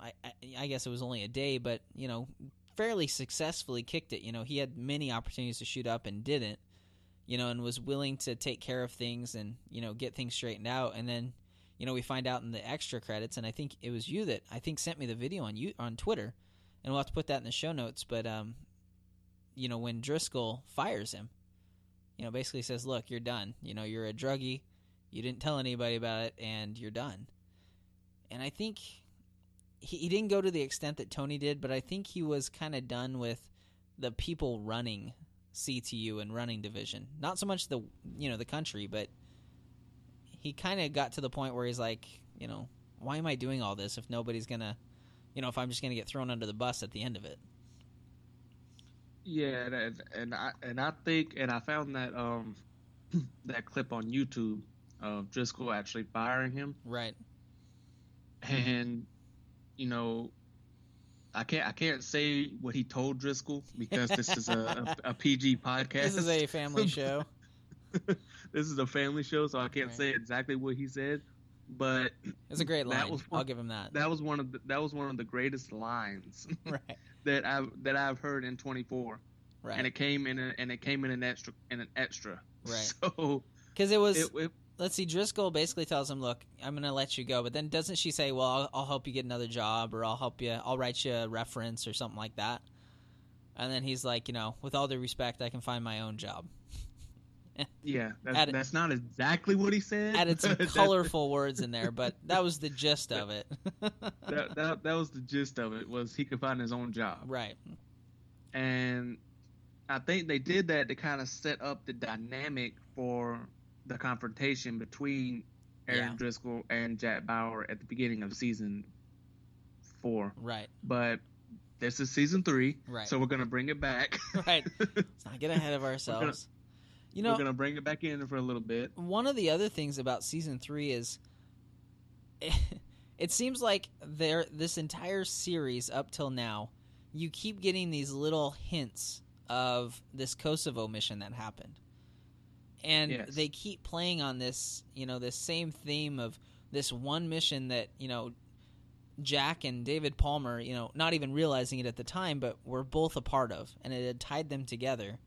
A: I, I guess it was only a day, but you know, fairly successfully kicked it. You know, he had many opportunities to shoot up and didn't. You know, and was willing to take care of things and you know get things straightened out. And then, you know, we find out in the extra credits, and I think it was you that I think sent me the video on you on Twitter, and we'll have to put that in the show notes. But um, you know, when Driscoll fires him, you know, basically says, "Look, you're done. You know, you're a druggie. You didn't tell anybody about it, and you're done." And I think he, he didn't go to the extent that Tony did, but I think he was kind of done with the people running CTU and running division. Not so much the you know the country, but he kind of got to the point where he's like, you know, why am I doing all this if nobody's gonna, you know, if I'm just gonna get thrown under the bus at the end of it.
B: Yeah, and, and I and I think and I found that um (clears throat) that clip on YouTube of Driscoll actually firing him.
A: Right.
B: And you know, I can't I can't say what he told Driscoll because this is a, a, a PG podcast. (laughs) This
A: is a family (laughs) show. (laughs)
B: this is a family show, so I can't right. say exactly what he said. But
A: it's a great line. Was one, I'll give him that.
B: That was one of the, that was one of the greatest lines (laughs)
A: right. (laughs)
B: that I've that I've heard in 24.
A: Right.
B: And it came in a, and it came in an extra in an extra. (laughs)
A: Right.
B: So
A: because it was it, it, let's see, Driscoll basically tells him, "Look, I'm going to let you go," but then doesn't she say, "Well, I'll, I'll, help you get another job, or I'll help you, I'll write you a reference, or something like that"? And then he's like, you know, with all due respect, I can find my own job.
B: Yeah, that's,
A: Added-
B: that's not exactly what he said.
A: Added some colorful words in there, but that was the gist of it. (laughs)
B: that, that that was the gist of it. Was he could find his own job,
A: right.
B: and I think they did that to kind of set up the dynamic for the confrontation between Erin
A: Yeah.
B: Driscoll and Jack Bauer at the beginning of season four.
A: Right.
B: But this is season three,
A: Right.
B: so we're gonna bring it back.
A: Right. (laughs) Let's not get ahead of ourselves. You know,
B: we're gonna bring it back in for a little bit.
A: one of the other things about season three is (laughs) it seems like there this entire series up till now you keep getting these little hints of this kosovo mission that happened and
B: Yes.
A: they keep playing on this you know this same theme of this one mission that you know jack and david palmer you know not even realizing it at the time but were both a part of and it had tied them together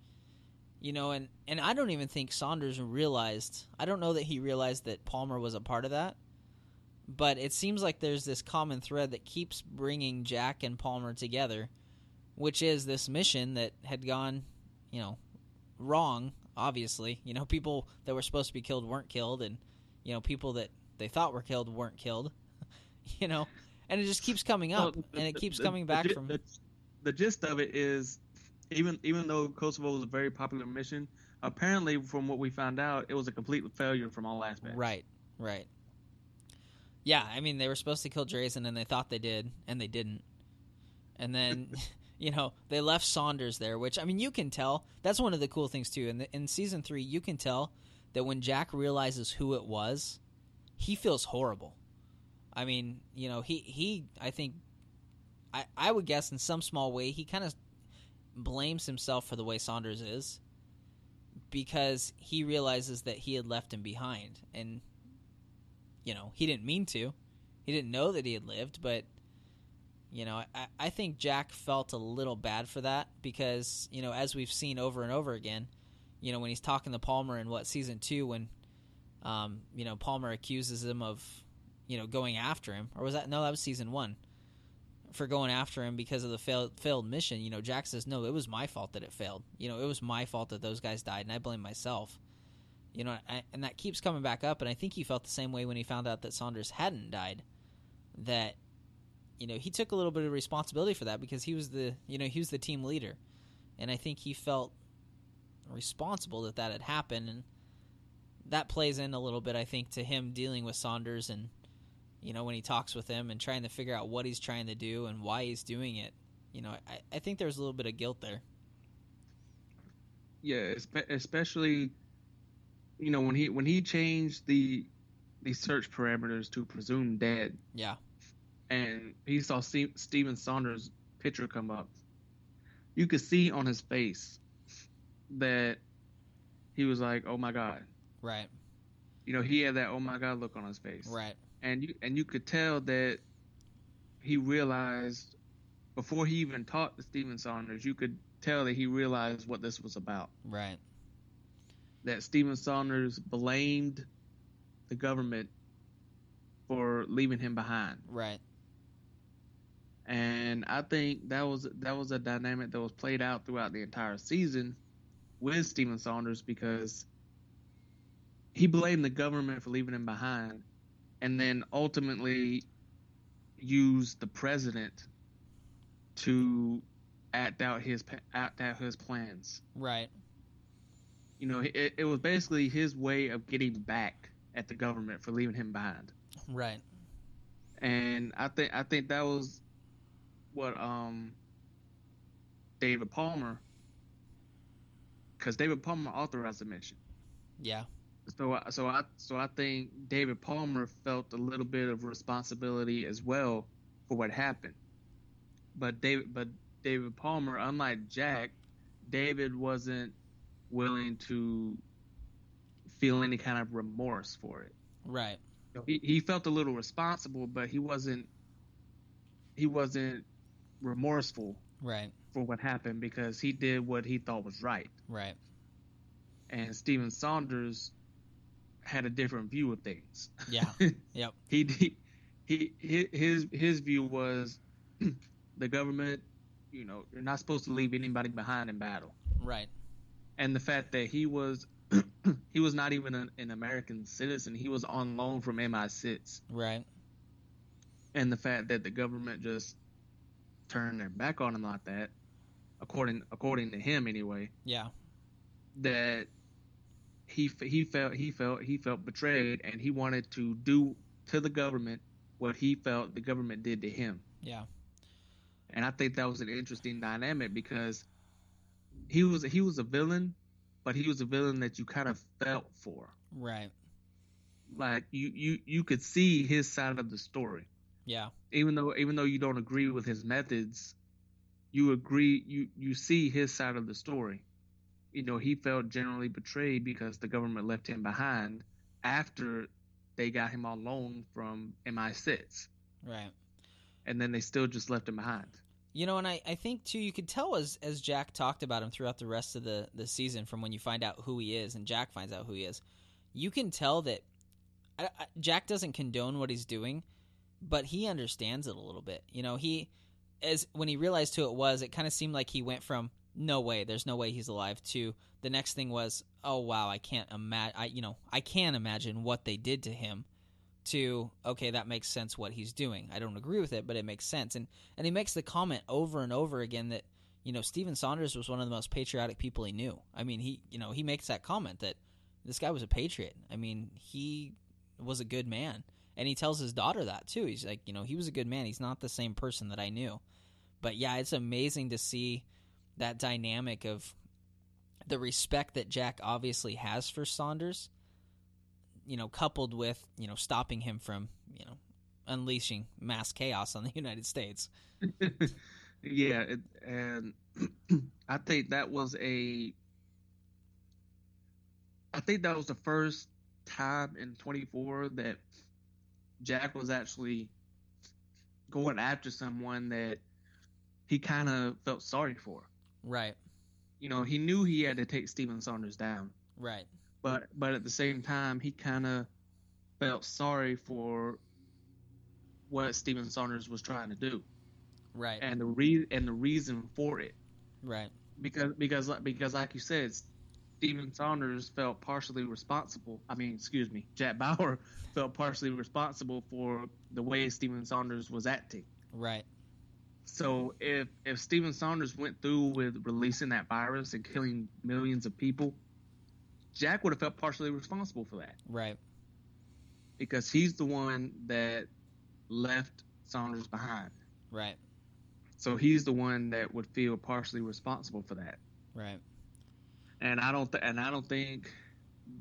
A: you know and and i don't even think saunders realized i don't know that he realized that palmer was a part of that but it seems like there's this common thread that keeps bringing jack and palmer together which is this mission that had gone you know wrong obviously. You know people that were supposed to be killed weren't killed and you know people that they thought were killed weren't killed (laughs) you know? And it just keeps coming up
B: Well,
A: and it keeps
B: the-
A: coming back
B: gi-
A: from
B: the, the gist of it is even even though Kosovo was a very popular mission, apparently from what we found out, it was a complete failure from all aspects.
A: Right, right. Yeah, I mean they were supposed to kill Drazen and they thought they did, and they didn't. And then, (laughs) (laughs) you know, they left Saunders there, which I mean you can tell. That's one of the cool things too. In the, in season three, you can tell that when Jack realizes who it was, he feels horrible. I mean, you know, he he I think I I would guess in some small way he kind of blames himself for the way Saunders is because he realizes that he had left him behind. And you know he didn't mean to. He didn't know that he had lived but you know I, I think jack felt a little bad for that because you know as we've seen over and over again you know when he's talking to palmer in what season two when um, you know palmer accuses him of you know going after him or was that no that was season one for going after him because of the failed failed mission. You know, Jack says, "No, it was my fault that it failed. You know, it was my fault that those guys died, and I blame myself." You know, I, and that keeps coming back up. And I think he felt the same way when he found out that Saunders hadn't died. That, you know, he took a little bit of responsibility for that because he was the, you know, he was the team leader, and I think he felt responsible that that had happened, and that plays in a little bit, I think, to him dealing with Saunders and you know, when he talks with him and trying to figure out what he's trying to do and why he's doing it. You know, I, I think there's a little bit of guilt there.
B: Yeah, especially you know when he when he changed the the search parameters to presume dead,
A: Yeah.
B: and he saw Ste- Stephen Saunders' picture come up. You could see on his face that he was like, "Oh my god."
A: Right.
B: You know, he had that "Oh my god" look on his face.
A: Right.
B: And you and you could tell that he realized before he even talked to Stephen Saunders, you could tell that he realized what this was about.
A: Right.
B: That Stephen Saunders blamed the government for leaving him behind,
A: Right.
B: and I think that was that was a dynamic that was played out throughout the entire season with Stephen Saunders because he blamed the government for leaving him behind, and then ultimately use the president to act out his act out his plans.
A: Right.
B: You know, it, it was basically his way of getting back at the government for leaving him behind.
A: Right.
B: And I think I think that was what um David Palmer because David Palmer authorized the mission.
A: Yeah.
B: So I- so I so I think David Palmer felt a little bit of responsibility as well for what happened. But David but David Palmer, unlike Jack, David wasn't willing to feel any kind of remorse for it.
A: Right.
B: He he felt a little responsible, but he wasn't he wasn't remorseful
A: Right.
B: for what happened because he did what he thought was right.
A: Right.
B: And Stephen Saunders had a different view of things.
A: Yeah. (laughs) Yep.
B: he he he his his view was (clears throat) the government you know, you're not supposed to leave anybody behind in battle.
A: Right.
B: And the fact that he was (clears throat) he was not even an, an American citizen. He was on loan from MI6.
A: Right.
B: And the fact that the government just turned their back on him like that, according according to him anyway.
A: Yeah.
B: That he he felt he felt he felt betrayed, and he wanted to do to the government what he felt the government did to him.
A: Yeah.
B: And I think that was an interesting dynamic because he was he was a villain, but he was a villain that you kind of felt for.
A: Right.
B: Like you you you could see his side of the story.
A: Yeah.
B: Even though even though you don't agree with his methods, you agree you you see his side of the story. You know, he felt generally betrayed because the government left him behind after they got him on loan from MI6.
A: Right.
B: And then they still just left him behind.
A: You know, and I, I think too, you could tell as as Jack talked about him throughout the rest of the the season, from when you find out who he is and Jack finds out who he is, you can tell that I, I, Jack doesn't condone what he's doing, but he understands it a little bit. You know, he as when he realized who it was, it kind of seemed like he went from no way, there's no way he's alive to the next thing was, oh wow, I can't imagine, I you know, I can't imagine what they did to him to okay that makes sense what he's doing. I don't agree with it but it makes sense. And and he makes the comment over and over again that you know Stephen Saunders was one of the most patriotic people he knew. I mean he you know he makes that comment that this guy was a patriot. I mean he was a good man. And he tells his daughter that too. He's like you know he was a good man. He's not the same person that i knew. But yeah it's amazing to see that dynamic of the respect that jack obviously has for saunders you know, coupled with you know stopping him from you know unleashing mass chaos on the (laughs) United States. (laughs)
B: yeah, it, and (clears throat) I think that was a. I think that was the first time in 24 that Jack was actually going after someone that he kind of felt sorry for.
A: Right.
B: You know, he knew he had to take Stephen Saunders down.
A: Right
B: but but at the same time, he kind of felt sorry for what Stephen Saunders was trying to do,
A: right?
B: And the re and the reason for it,
A: right?
B: Because because because like you said, Stephen Saunders felt partially responsible. I mean, excuse me, Jack Bauer (laughs) felt partially responsible for the way Stephen Saunders was acting.
A: Right.
B: So if if Stephen Saunders went through with releasing that virus and killing millions of people, Jack would have felt partially responsible for that.
A: Right.
B: Because he's the one that left Saunders behind.
A: Right.
B: So he's the one that would feel partially responsible for that.
A: Right.
B: And I don't th- and I don't think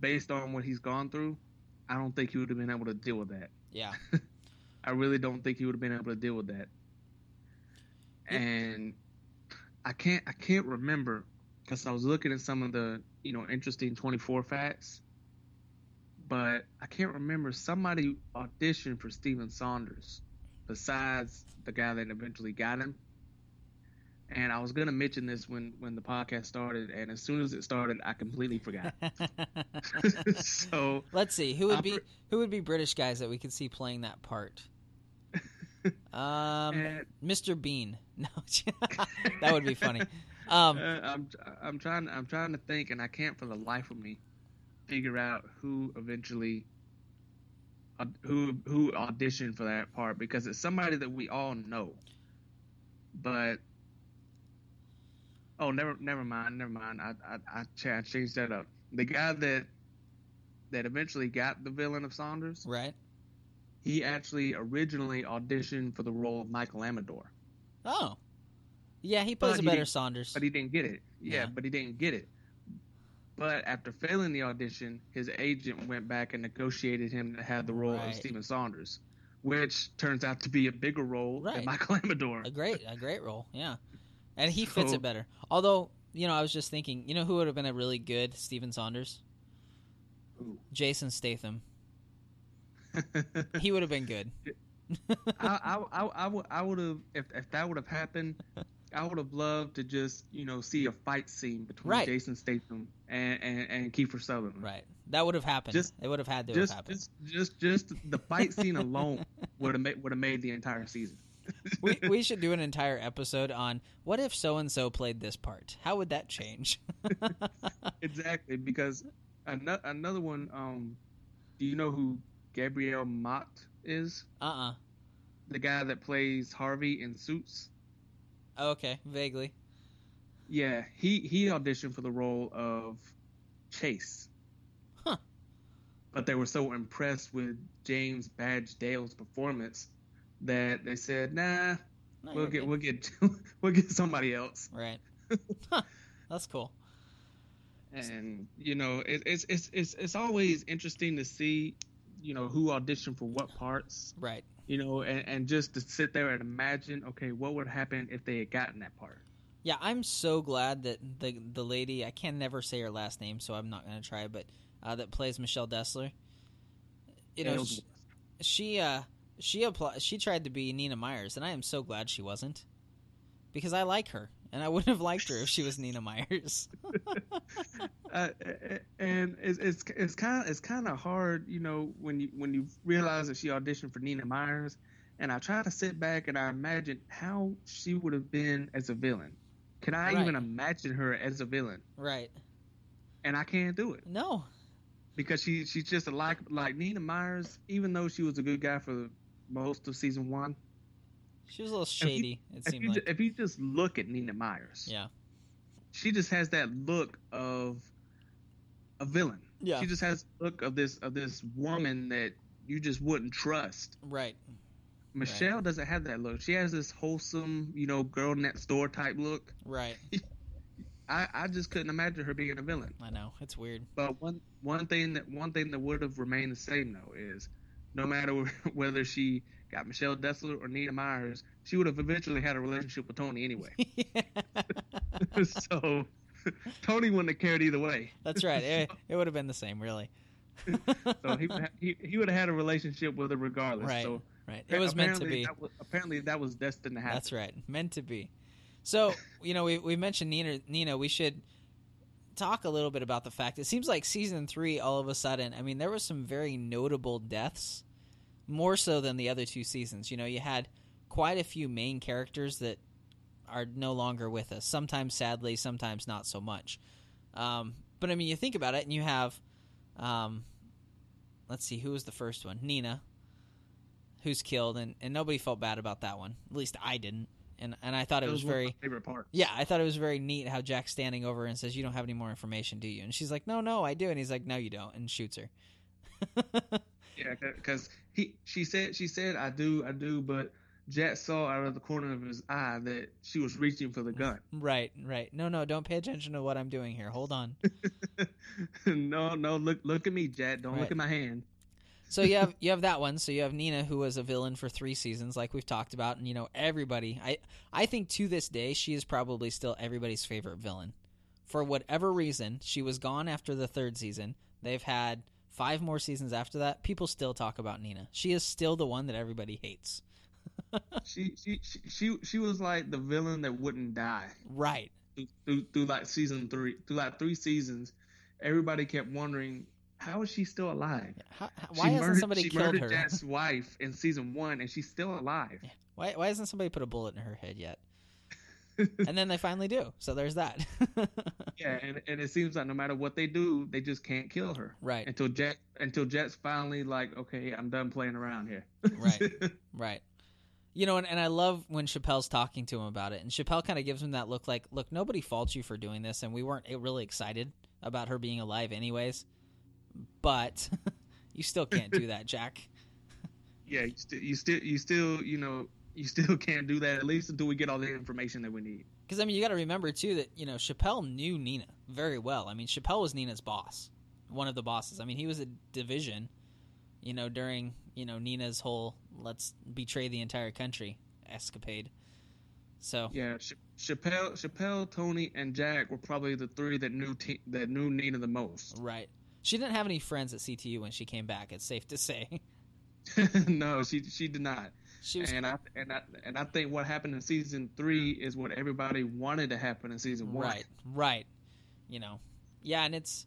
B: based on what he's gone through, I don't think he would have been able to deal with that.
A: Yeah. (laughs)
B: I really don't think he would have been able to deal with that. And I can't I can't remember because I was looking at some of the you know interesting 24 facts, but I can't remember somebody auditioned for Stephen Saunders besides the guy that eventually got him. And I was gonna mention this when when the podcast started, and as soon as it started, I completely forgot. (laughs) (laughs) so
A: let's see who would be who would be British guys that we could see playing that part. Um, and, Mr. Bean. (laughs) No, (laughs) that would be funny. Um,
B: uh, I'm I'm trying I'm trying to think, and I can't for the life of me figure out who eventually uh, who who auditioned for that part because it's somebody that we all know. But oh, never never mind, never mind. I I, I changed that up. The guy that that eventually got the villain of Saunders,
A: right?
B: He actually originally auditioned for the role of Michael Amador.
A: Oh, yeah, he plays but a better Saunders.
B: But he didn't get it. Yeah, yeah, but he didn't get it. But after failing the audition, his agent went back and negotiated him to have the role right. of Stephen Saunders, which turns out to be a bigger role right. than Michael Amador.
A: A great, a great role, yeah. And he fits so, it better. Although, you know, I was just thinking, you know, who would have been a really good Stephen Saunders?
B: Ooh.
A: Jason Statham. He would have been good. (laughs)
B: I, I, I, I would have if if that would have happened. I would have loved to just you know see a fight scene between right. Jason Statham and, and, and Kiefer Sutherland.
A: Right, that would have happened. Just, it would have had to
B: just,
A: have happened.
B: Just, just, just the fight scene alone would have made would have made the entire season. (laughs)
A: we we should do an (laughs) entire episode on what if so and so played this part. How would that change?
B: exactly, because another another one. Um, do you know who Gabriel Macht is?
A: Uh uh
B: The guy that plays Harvey in Suits.
A: Okay, vaguely.
B: Yeah, he he auditioned for the role of Chase.
A: Huh.
B: But they were so impressed with James Badge Dale's performance that they said, "Nah,
A: No,
B: we'll get we'll (laughs) get we'll get somebody else."
A: right. (laughs) huh. That's cool.
B: And you know, it, it's it's it's it's always interesting to see, you know, who auditioned for what parts.
A: Right.
B: You know, and, and just to sit there and imagine, okay, what would happen if they had gotten that part?
A: Yeah, I'm so glad that the the lady I can never say her last name, so I'm not gonna try. But uh, that plays Michelle Dessler. You know, she, she uh she applied. She tried to be Nina Myers, and I am so glad she wasn't, because I like her, and I wouldn't have liked her if she was Nina Myers. (laughs)
B: uh, and it's it's it's kind of it's kind of hard, you know, when you when you realize that she auditioned for Nina Myers, and I try to sit back and I imagine how she would have been as a villain. Can I
A: Right.
B: even imagine her as a villain?
A: right?
B: And I can't do it
A: No.
B: because she she's just a like like Nina Myers. Even though she was a good guy for most of season one,
A: She was a little shady. It
B: if
A: seemed
B: you,
A: like.
B: if you just look at Nina Myers,
A: Yeah.
B: she just has that look of a villain.
A: Yeah.
B: She just has the look of this of this woman that you just wouldn't trust.
A: Right.
B: Michelle doesn't have that look. She has this wholesome, you know, girl next door type look.
A: Right. (laughs)
B: I, I just couldn't imagine her being a villain.
A: I know it's weird.
B: But one one thing that one thing that would have remained the same though is no matter (laughs) whether she got Michelle Dessler or Nina Myers, she would have eventually had a relationship with Tony anyway. (laughs) (laughs) so (laughs) Tony wouldn't have cared either way.
A: That's right. It, it would have been the same, really.
B: So he would have, he, he would have had a relationship with her regardless.
A: Right.
B: So
A: Right. It was meant to be.
B: That was, apparently that was destined to happen.
A: That's right. Meant to be. So, you know, we we mentioned Nina Nina, we should talk a little bit about the fact it seems like season 3 all of a sudden, I mean, there was some very notable deaths more so than the other two seasons. You know, you had quite a few main characters that are no longer with us. Sometimes sadly, sometimes not so much. Um, but I mean, you think about it and you have um, let's see who was the first one? Nina who's killed and, and nobody felt bad about that one. At least I didn't. And and I thought it
B: That
A: was very
B: my favorite part.
A: yeah, I thought it was very neat how Jack's standing over and says, "You don't have any more information, do you?" And she's like, "No, no, I do." And he's like, "No, you don't," and shoots her. (laughs)
B: Yeah, because he she said she said I do I do, but Jet saw out of the corner of his eye that she was reaching for the mm-hmm. gun.
A: right, right. No, no, don't pay attention to what I'm doing here. Hold on. (laughs)
B: no, no, look look at me, Jet. Don't
A: Right.
B: look at my hand.
A: So you have you have that one. So you have Nina, who was a villain for three seasons, like we've talked about, and you know everybody. I I think to this day she is probably still everybody's favorite villain. For whatever reason, she was gone after the third season. They've had five more seasons after that. People still talk about Nina. She is still the one that everybody hates. (laughs)
B: She she she she, she was like the villain that wouldn't die
A: Right.
B: through, through through like season three through like three seasons. Everybody kept wondering how is she still alive.
A: How, how-
B: She
A: why hasn't
B: murdered-
A: somebody
B: she
A: killed
B: murdered
A: her?
B: Jet's wife in season one, and she's still alive.
A: Why why hasn't somebody put a bullet in her head yet? And then they finally do. So there's that. (laughs)
B: Yeah, and, and it seems like no matter what they do, they just can't kill her.
A: right.
B: Until Jet until Jet's finally like, okay, I'm done playing around here.
A: Right. (laughs) Right. You know, and, and I love when Chappelle's talking to him about it, and Chappelle kind of gives him that look like, look, nobody faults you for doing this, and we weren't really excited about her being alive anyways, but (laughs) you still can't do that, Jack.
B: yeah, you, st- you still you still you know you still (laughs) can't do that at least until we get all the information that we need.
A: Because I mean, you got to remember too that you know Chappelle knew Nina very well. I mean, Chappelle was Nina's boss, one of the bosses. I mean, he was a division, you know, during you know Nina's whole "let's betray the entire country" escapade. So
B: Yeah, Ch- Chappelle, Chappelle, Tony, and Jack were probably the three that knew that knew Nina the most.
A: right, she didn't have any friends at CTU when she came back. It's safe to say (laughs)
B: no, she she did not.
A: She was
B: And I and I and I think what happened in season three is what everybody wanted to happen in season one.
A: right, right. You know, yeah, and it's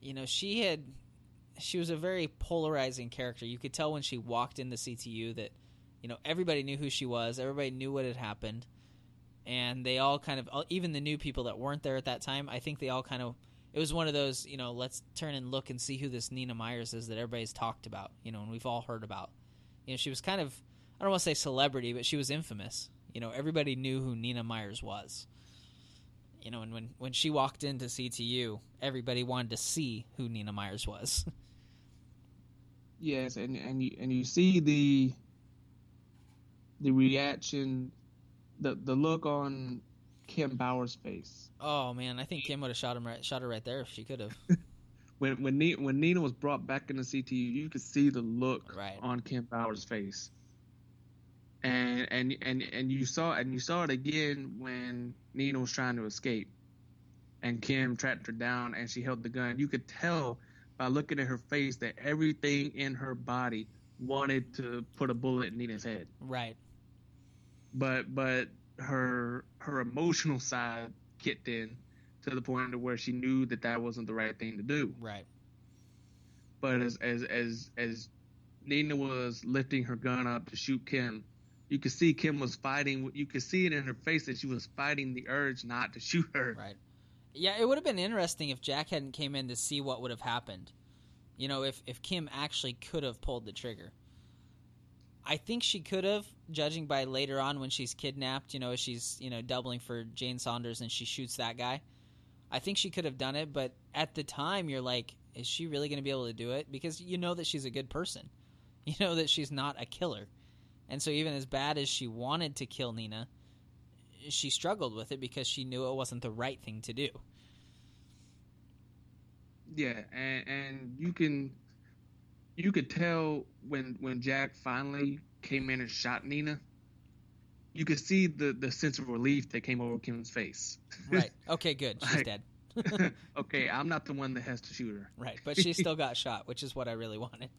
A: you know she had she was a very polarizing character. You could tell when she walked into CTU that you know, everybody knew who she was. Everybody knew what had happened, and they all kind of, uh, even the new people that weren't there at that time, I think they all kind of. It was one of those, you know, let's turn and look and see who this Nina Myers is that everybody's talked about, you know, and we've all heard about. You know, she was kind of, I don't want to say celebrity, but she was infamous. You know, everybody knew who Nina Myers was. You know, and when when she walked into CTU, everybody wanted to see who Nina Myers was. (laughs)
B: yes, and and you and you see the the reaction, the the look on Kim Bauer's face.
A: Oh man, I think Kim would have shot him right, shot her right there if she could have. (laughs)
B: when when Nina, when Nina was brought back into CTU, you could see the look
A: right.
B: on Kim Bauer's face. And and and and you saw and you saw it again when Nina was trying to escape, and Kim tracked her down and she held the gun. You could tell by looking at her face that everything in her body wanted to put a bullet in Nina's head.
A: Right.
B: But but her her emotional side kicked in to the point to where she knew that that wasn't the right thing to do.
A: Right.
B: But as as as as Nina was lifting her gun up to shoot Kim, you could see Kim was fighting. You could see it in her face that she was fighting the urge not to shoot her.
A: Right. Yeah, it would have been interesting if Jack hadn't came in to see what would have happened. You know, if if Kim actually could have pulled the trigger. I think she could have, judging by later on when she's kidnapped. You know, she's you know doubling for Jane Saunders and she shoots that guy. I think she could have done it, but at the time, you're like, is she really going to be able to do it? Because you know that she's a good person. (laughs) You know that she's not a killer. And so, even as bad as she wanted to kill Nina, she struggled with it because she knew it wasn't the right thing to do.
B: Yeah, and, and you can you could tell when when Jack finally came in and shot Nina. You could see the the sense of relief that came over Kim's face.
A: Right. (laughs) Okay. Good. She's
B: Like-
A: dead. (laughs) (laughs)
B: okay, I'm not the one that has to shoot her.
A: Right. But she still got shot, which is what I really wanted.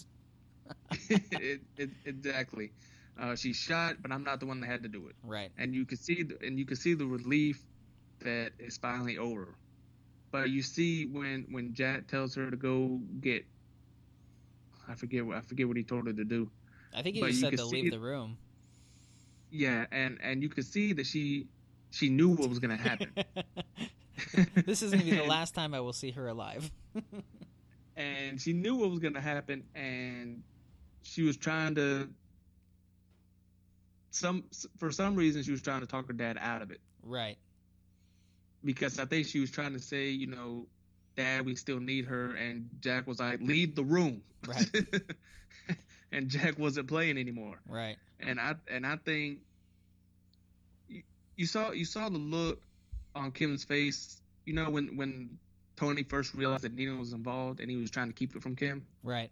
B: it, it, exactly. Uh, she shot, but I'm not the one that had to do it.
A: Right.
B: And you could see, the, and you could see the relief that it's finally over. But you see when when Jack tells her to go get, I forget what I forget what he told her to do.
A: I think he
B: But
A: just said to leave
B: it-
A: the room.
B: Yeah, and and you could see that she she knew what was gonna happen. (laughs)
A: this is going to be the (laughs) last time I will see her alive. (laughs)
B: and she knew what was gonna happen, and she was trying to some for some reason she was trying to talk her dad out of it.
A: right.
B: because I think she was trying to say, you know, Dad, we still need her, and Jack was like, leave the room,
A: Right.
B: And Jack wasn't playing anymore,
A: Right.
B: and I and I think you, you saw you saw the look on Kim's face, you know, when when Tony first realized that Nina was involved, and he was trying to keep it from Kim,
A: Right.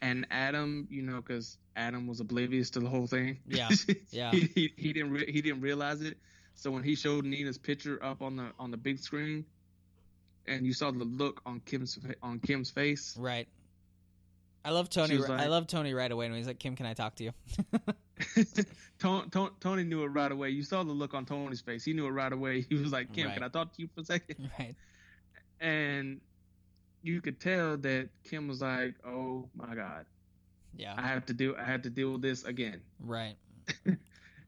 B: and Adam, you know, because Adam was oblivious to the whole thing.
A: Yeah. (laughs) Yeah.
B: he, he, he didn't re- he didn't realize it. So when he showed Nina's picture up on the on the big screen, and you saw the look on Kim's on Kim's face,
A: Right. I love Tony.
B: Was
A: I love Tony right away when he's like, "Kim, can I talk to you?" (laughs)
B: Tony, Tony, Tony knew it right away. You saw the look on Tony's face. He knew it right away. (laughs) He was like, "Kim,
A: Right.
B: can I talk to you for a second? (laughs)
A: right.
B: And you could tell that Kim was like, "Oh my God,
A: Yeah.
B: I have to do I have to deal with this again."
A: Right.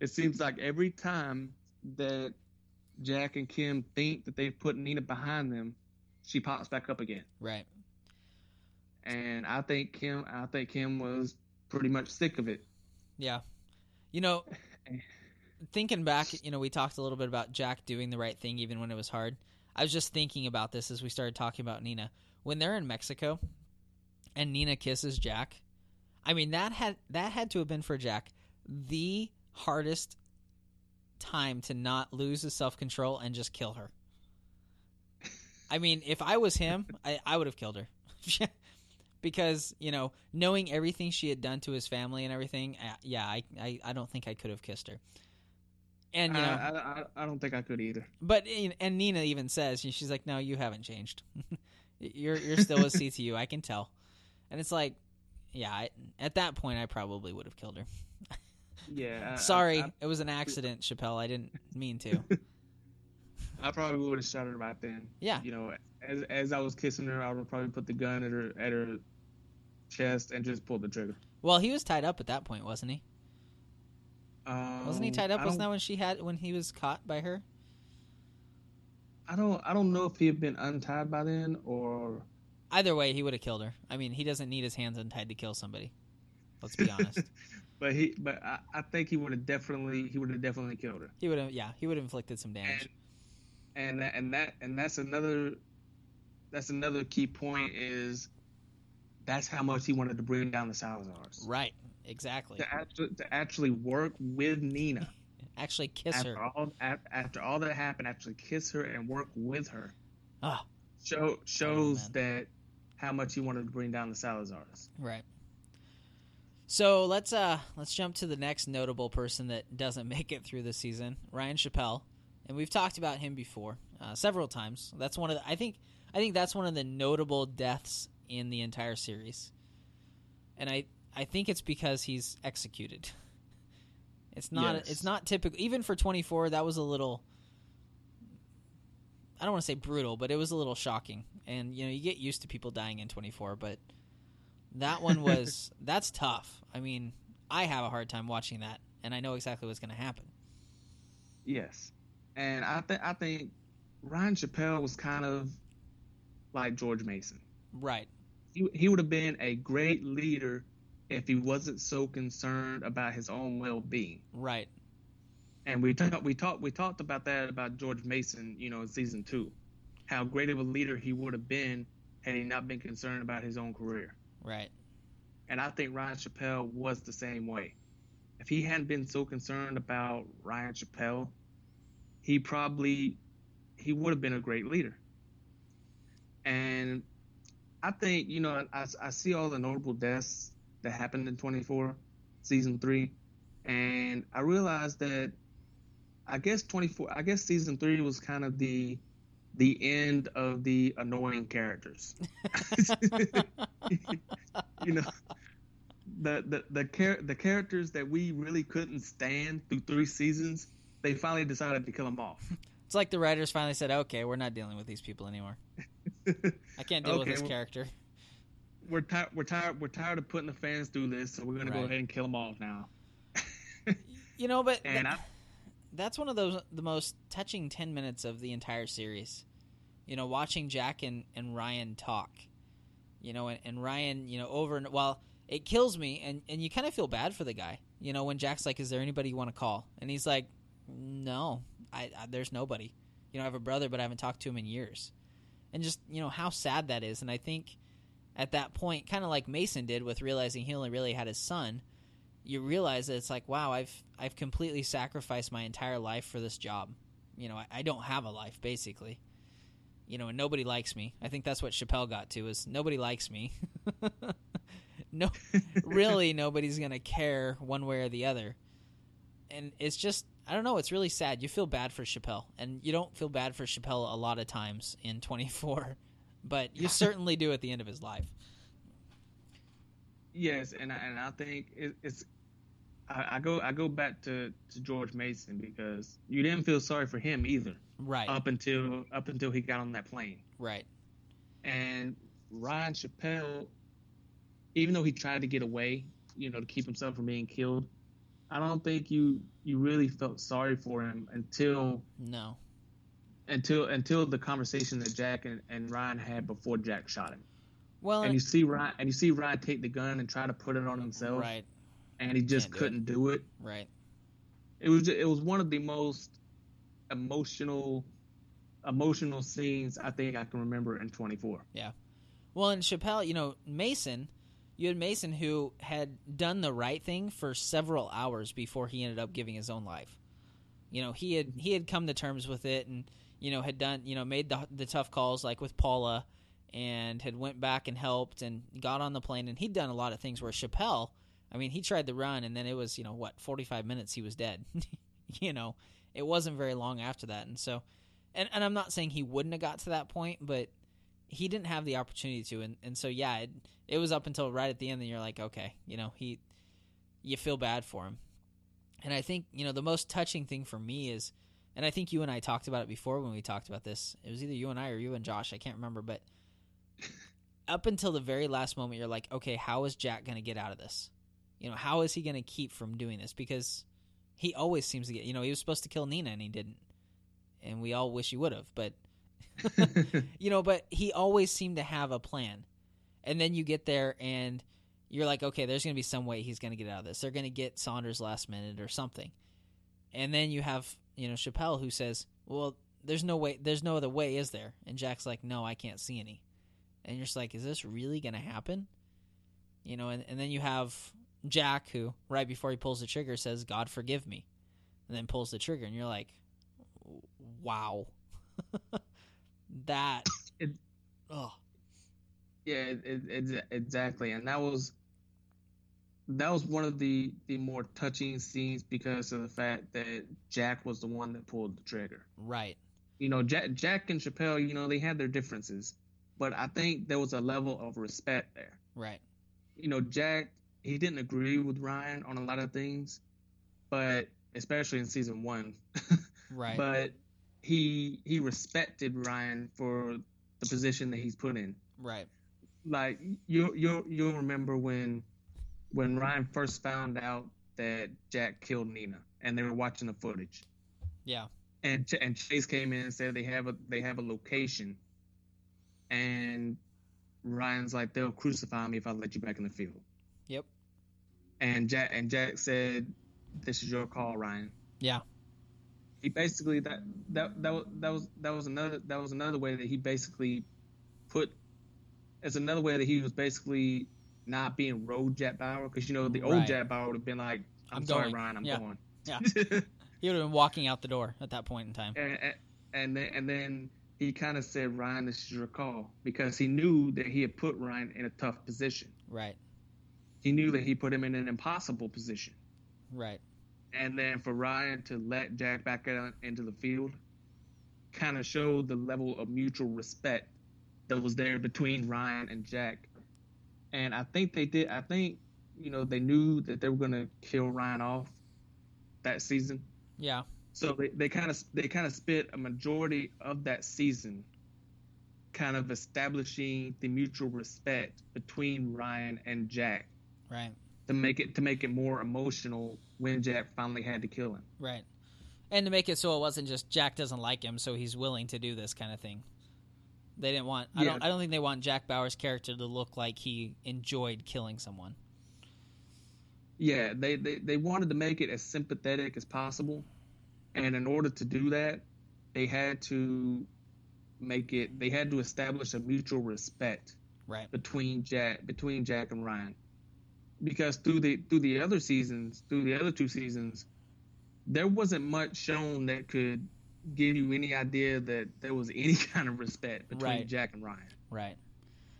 B: It seems like every time that Jack and Kim think that they've put Nina behind them, she pops back up again.
A: Right.
B: And I think Kim, I think Kim was pretty much sick of it.
A: Yeah. You know, (laughs) thinking back, you know, we talked a little bit about Jack doing the right thing even when it was hard. I was just thinking about this as we started talking about Nina. When they're in Mexico and Nina kisses Jack, I mean that had that had to have been for Jack the hardest time to not lose his self-control and just kill her. I mean, if I was him, I, I would have killed her. (laughs) because, you know, knowing everything she had done to his family and everything, uh, yeah, I, I, I don't think I could have kissed her. And, you know,
B: I, I, I, I don't think I could either.
A: but and Nina even says she's like, "No, you haven't changed. (laughs) you're you're still a CTU. I can tell." And it's like, yeah, I, at that point, I probably would have killed her.
B: Yeah. I-
A: Sorry,
B: I,
A: it was an accident, Chappelle. I didn't mean to. (laughs)
B: I, probably would have shot her right then.
A: Yeah.
B: You know, as as I was kissing her, I would probably put the gun at her at her chest and just pull the trigger.
A: Well, he was tied up at that point, wasn't he?
B: Um,
A: Wasn't he tied up? Wasn't that when she had when he was caught by her?
B: I don't. I don't know if he had been untied by then or.
A: Either way, he would have killed her. I mean, he doesn't need his hands untied to kill somebody. Let's be honest. (laughs)
B: but he. But I, I think he would have definitely. He would have definitely killed her.
A: he would have, yeah, he would have inflicted some damage.
B: And and that, and that and that's another. That's another key point is. That's how much he wanted to bring down the Salazars.
A: right, exactly.
B: To actually, to actually work with Nina (laughs)
A: Actually, kiss
B: after
A: her.
B: all after all that happened, actually kiss her and work with her.
A: Ah.
B: Show shows
A: man.
B: that how much he wanted to bring down the Salazars.
A: Right. So let's uh let's jump to the next notable person that doesn't (laughs) make it through the season, Ryan Chappelle, and we've talked about him before uh, several times. That's one of the, I think I think that's one of the notable deaths in the entire series, and I I think it's because he's executed. (laughs) It's not
B: Yes.
A: it's not typical even for 24. That was a little. I don't want to say brutal, but it was a little shocking. And you know, you get used to people dying in 24, but that one (laughs) was that's tough. I mean, I have a hard time watching that, and I know exactly what's going to happen.
B: Yes, and I think I think Ryan Chappelle was kind of like George Mason.
A: Right.
B: He he would have been a great leader if he wasn't so concerned about his own well being.
A: Right.
B: And we talked we talked we talked about that about George Mason, you know, in season two, how great of a leader he would have been had he not been concerned about his own career.
A: Right.
B: And I think Ryan Chappelle was the same way. If he hadn't been so concerned about Ryan Chappelle, he probably he would have been a great leader. And I think you know I, I see all the notable deaths that happened in 24 season three, and I realized that I guess 24 I guess season three was kind of the the end of the annoying characters. (laughs) (laughs) you know the the the, char- the characters that we really couldn't stand through three seasons they finally decided to kill him off (laughs)
A: It's like the writers finally said, "Okay, we're not dealing with these people anymore. I can't deal with this
B: well-
A: character."
B: we're tired we're tired we're tired of putting the fans through this so we're gonna go ahead and kill them off now.
A: You know, but
B: and
A: that-
B: I,
A: that's one of those the most touching 10 minutes of the entire series. You know watching jack and, and ryan talk. You know and, and ryan you know over and well it kills me and, and you kind of feel bad for the guy. You know when jack's like is there anybody you want to call? And he's like no I, I there's nobody you know i have a brother but i haven't talked to him in years and just you know how sad that is and i think at that point kind of like mason did with realizing he only really had his son you realize that it's like, wow, I've I've completely sacrificed my entire life for this job. You know, I, I don't have a life basically. You know, and nobody likes me. I think that's what Chappelle got to is nobody likes me. (laughs) no, (laughs) really, nobody's gonna care one way or the other. And it's just, I don't know. It's really sad. You feel bad for Chappelle, and you don't feel bad for Chappelle a lot of times in (laughs) 24, but you certainly do at the end of his life.
B: yes and I, and I think it, it's I, I go I go back to, to George Mason because you didn't feel sorry for him either
A: Right,
B: up until up until he got on that plane
A: right,
B: and Ryan Chappelle, even though he tried to get away, you know, to keep himself from being killed, I don't think you you really felt sorry for him until
A: no,
B: until until the conversation that Jack and, and Ryan had before Jack shot him.
A: well,
B: And you see Ryan and you see Ryan take the gun and try to put it on himself,
A: right,
B: and he just
A: Can't
B: couldn't do it.
A: right.
B: It was just, it was one of the most emotional emotional scenes I think I can remember in 24. Yeah.
A: Well, and Chappelle, you know, Mason, you had Mason who had done the right thing for several hours before he ended up giving his own life. You know, he had he had come to terms with it, and you know had done you know made the the tough calls like with Paula, and had went back and helped and got on the plane, and he'd done a lot of things. Where Chappelle, I mean, he tried to run, and then it was you know what forty five minutes he was dead. (laughs) you know, it wasn't very long after that, and so, and and I'm not saying he wouldn't have got to that point, but he didn't have the opportunity to and, and so yeah it, it was up until right at the end that you're like okay you know he you feel bad for him and i think you know the most touching thing for me is and i think you and i talked about it before when we talked about this it was either you and i or you and josh i can't remember but (laughs) up until the very last moment you're like okay how is jack going to get out of this you know how is he going to keep from doing this because he always seems to get. You know, he was supposed to kill Nina and he didn't, and we all wish he would have. But (laughs) you know, but he always seemed to have a plan. And then you get there and you're like, okay, there's going to be some way he's going to get out of this. They're going to get Saunders last minute or something. And then you have, you know, Chappelle who says, well, there's no way, there's no other way, is there? And Jack's like, no, I can't see any. And you're just like, is this really going to happen? You know, and, and then you have Jack who, right before he pulls the trigger, says, God forgive me. And then pulls the trigger. And you're like, wow. (laughs) that.
B: It,
A: oh.
B: Yeah, it, it, exactly, and that was that was one of the the more touching scenes because of the fact that Jack was the one that pulled the trigger.
A: Right.
B: You know, Jack Jack and Chappelle, you know, they had their differences, but I think there was a level of respect there.
A: Right.
B: You know, Jack he didn't agree with Ryan on a lot of things, but especially in season one. (laughs)
A: right.
B: But he he respected Ryan for the position that he's put in.
A: Right.
B: Like you you you'll remember when when Ryan first found out that Jack killed Nina and they were watching the footage.
A: Yeah.
B: And and Chase came in and said they have a they have a location. And Ryan's like they'll crucify me if I let you back in the field.
A: Yep.
B: And Jack and Jack said this is your call, Ryan.
A: Yeah
B: he basically that that that was that was that was another that was another way that he basically put as another way that he was basically not being road Jack Bauer because you know the old right. Jack Bauer would have been like I'm, I'm sorry going. Ryan I'm
A: yeah.
B: going.
A: Yeah. (laughs) He would have been walking out the door at that point in time.
B: And, and, and then and then he kind of said Ryan this is your call because he knew that he had put Ryan in a tough position.
A: Right.
B: He knew that he put him in an impossible position.
A: Right
B: and then for Ryan to let Jack back out into the field kind of showed the level of mutual respect that was there between Ryan and Jack. And I think they did. I think you know they knew that they were going to kill Ryan off that season.
A: Yeah.
B: So they, they kind of they kind of spent a majority of that season kind of establishing the mutual respect between Ryan and Jack.
A: Right
B: to make it to make it more emotional when Jack finally had to kill him.
A: Right. And to make it so it wasn't just Jack doesn't like him, so he's willing to do this kind of thing. They didn't want. I don't. I don't think they want Jack Bauer's character to look like he enjoyed killing someone.
B: Yeah, they, they they wanted to make it as sympathetic as possible, and in order to do that, they had to make it. They had to establish a mutual respect
A: right
B: between Jack between Jack and Ryan because through the through the other seasons, through the other two seasons, there wasn't much shown that could give you any idea that there was any (laughs) kind of respect between right. Jack and Ryan.
A: Right.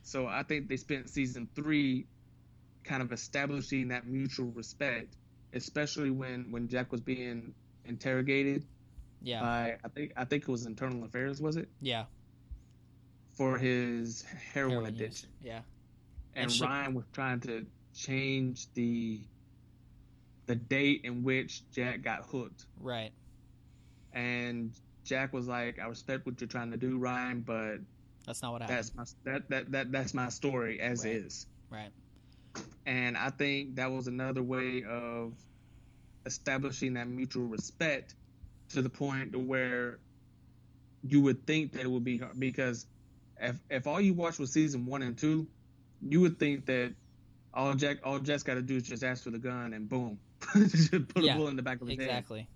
B: So I think they spent season three kind of establishing that mutual respect, especially when when Jack was being interrogated.
A: Yeah.
B: By I think I think it was Internal Affairs, was it?
A: Yeah.
B: For his heroin, heroin addiction.
A: Use. Yeah.
B: And, and Ryan was trying to change the the date in which Jack got hooked.
A: Right.
B: And Jack was like, "I respect what you're trying to do, Ryan, but
A: that's not what happened.
B: That's my that that, that that's my story as
A: right.
B: is."
A: Right.
B: And I think that was another way of establishing that mutual respect to the point to where you would think that it would be hard because if if all you watched was season one and two, you would think that all Jack all Jack's got to do is just ask for the gun and boom, (laughs) just put yeah, a bullet in the back of his
A: exactly.
B: head.
A: Exactly.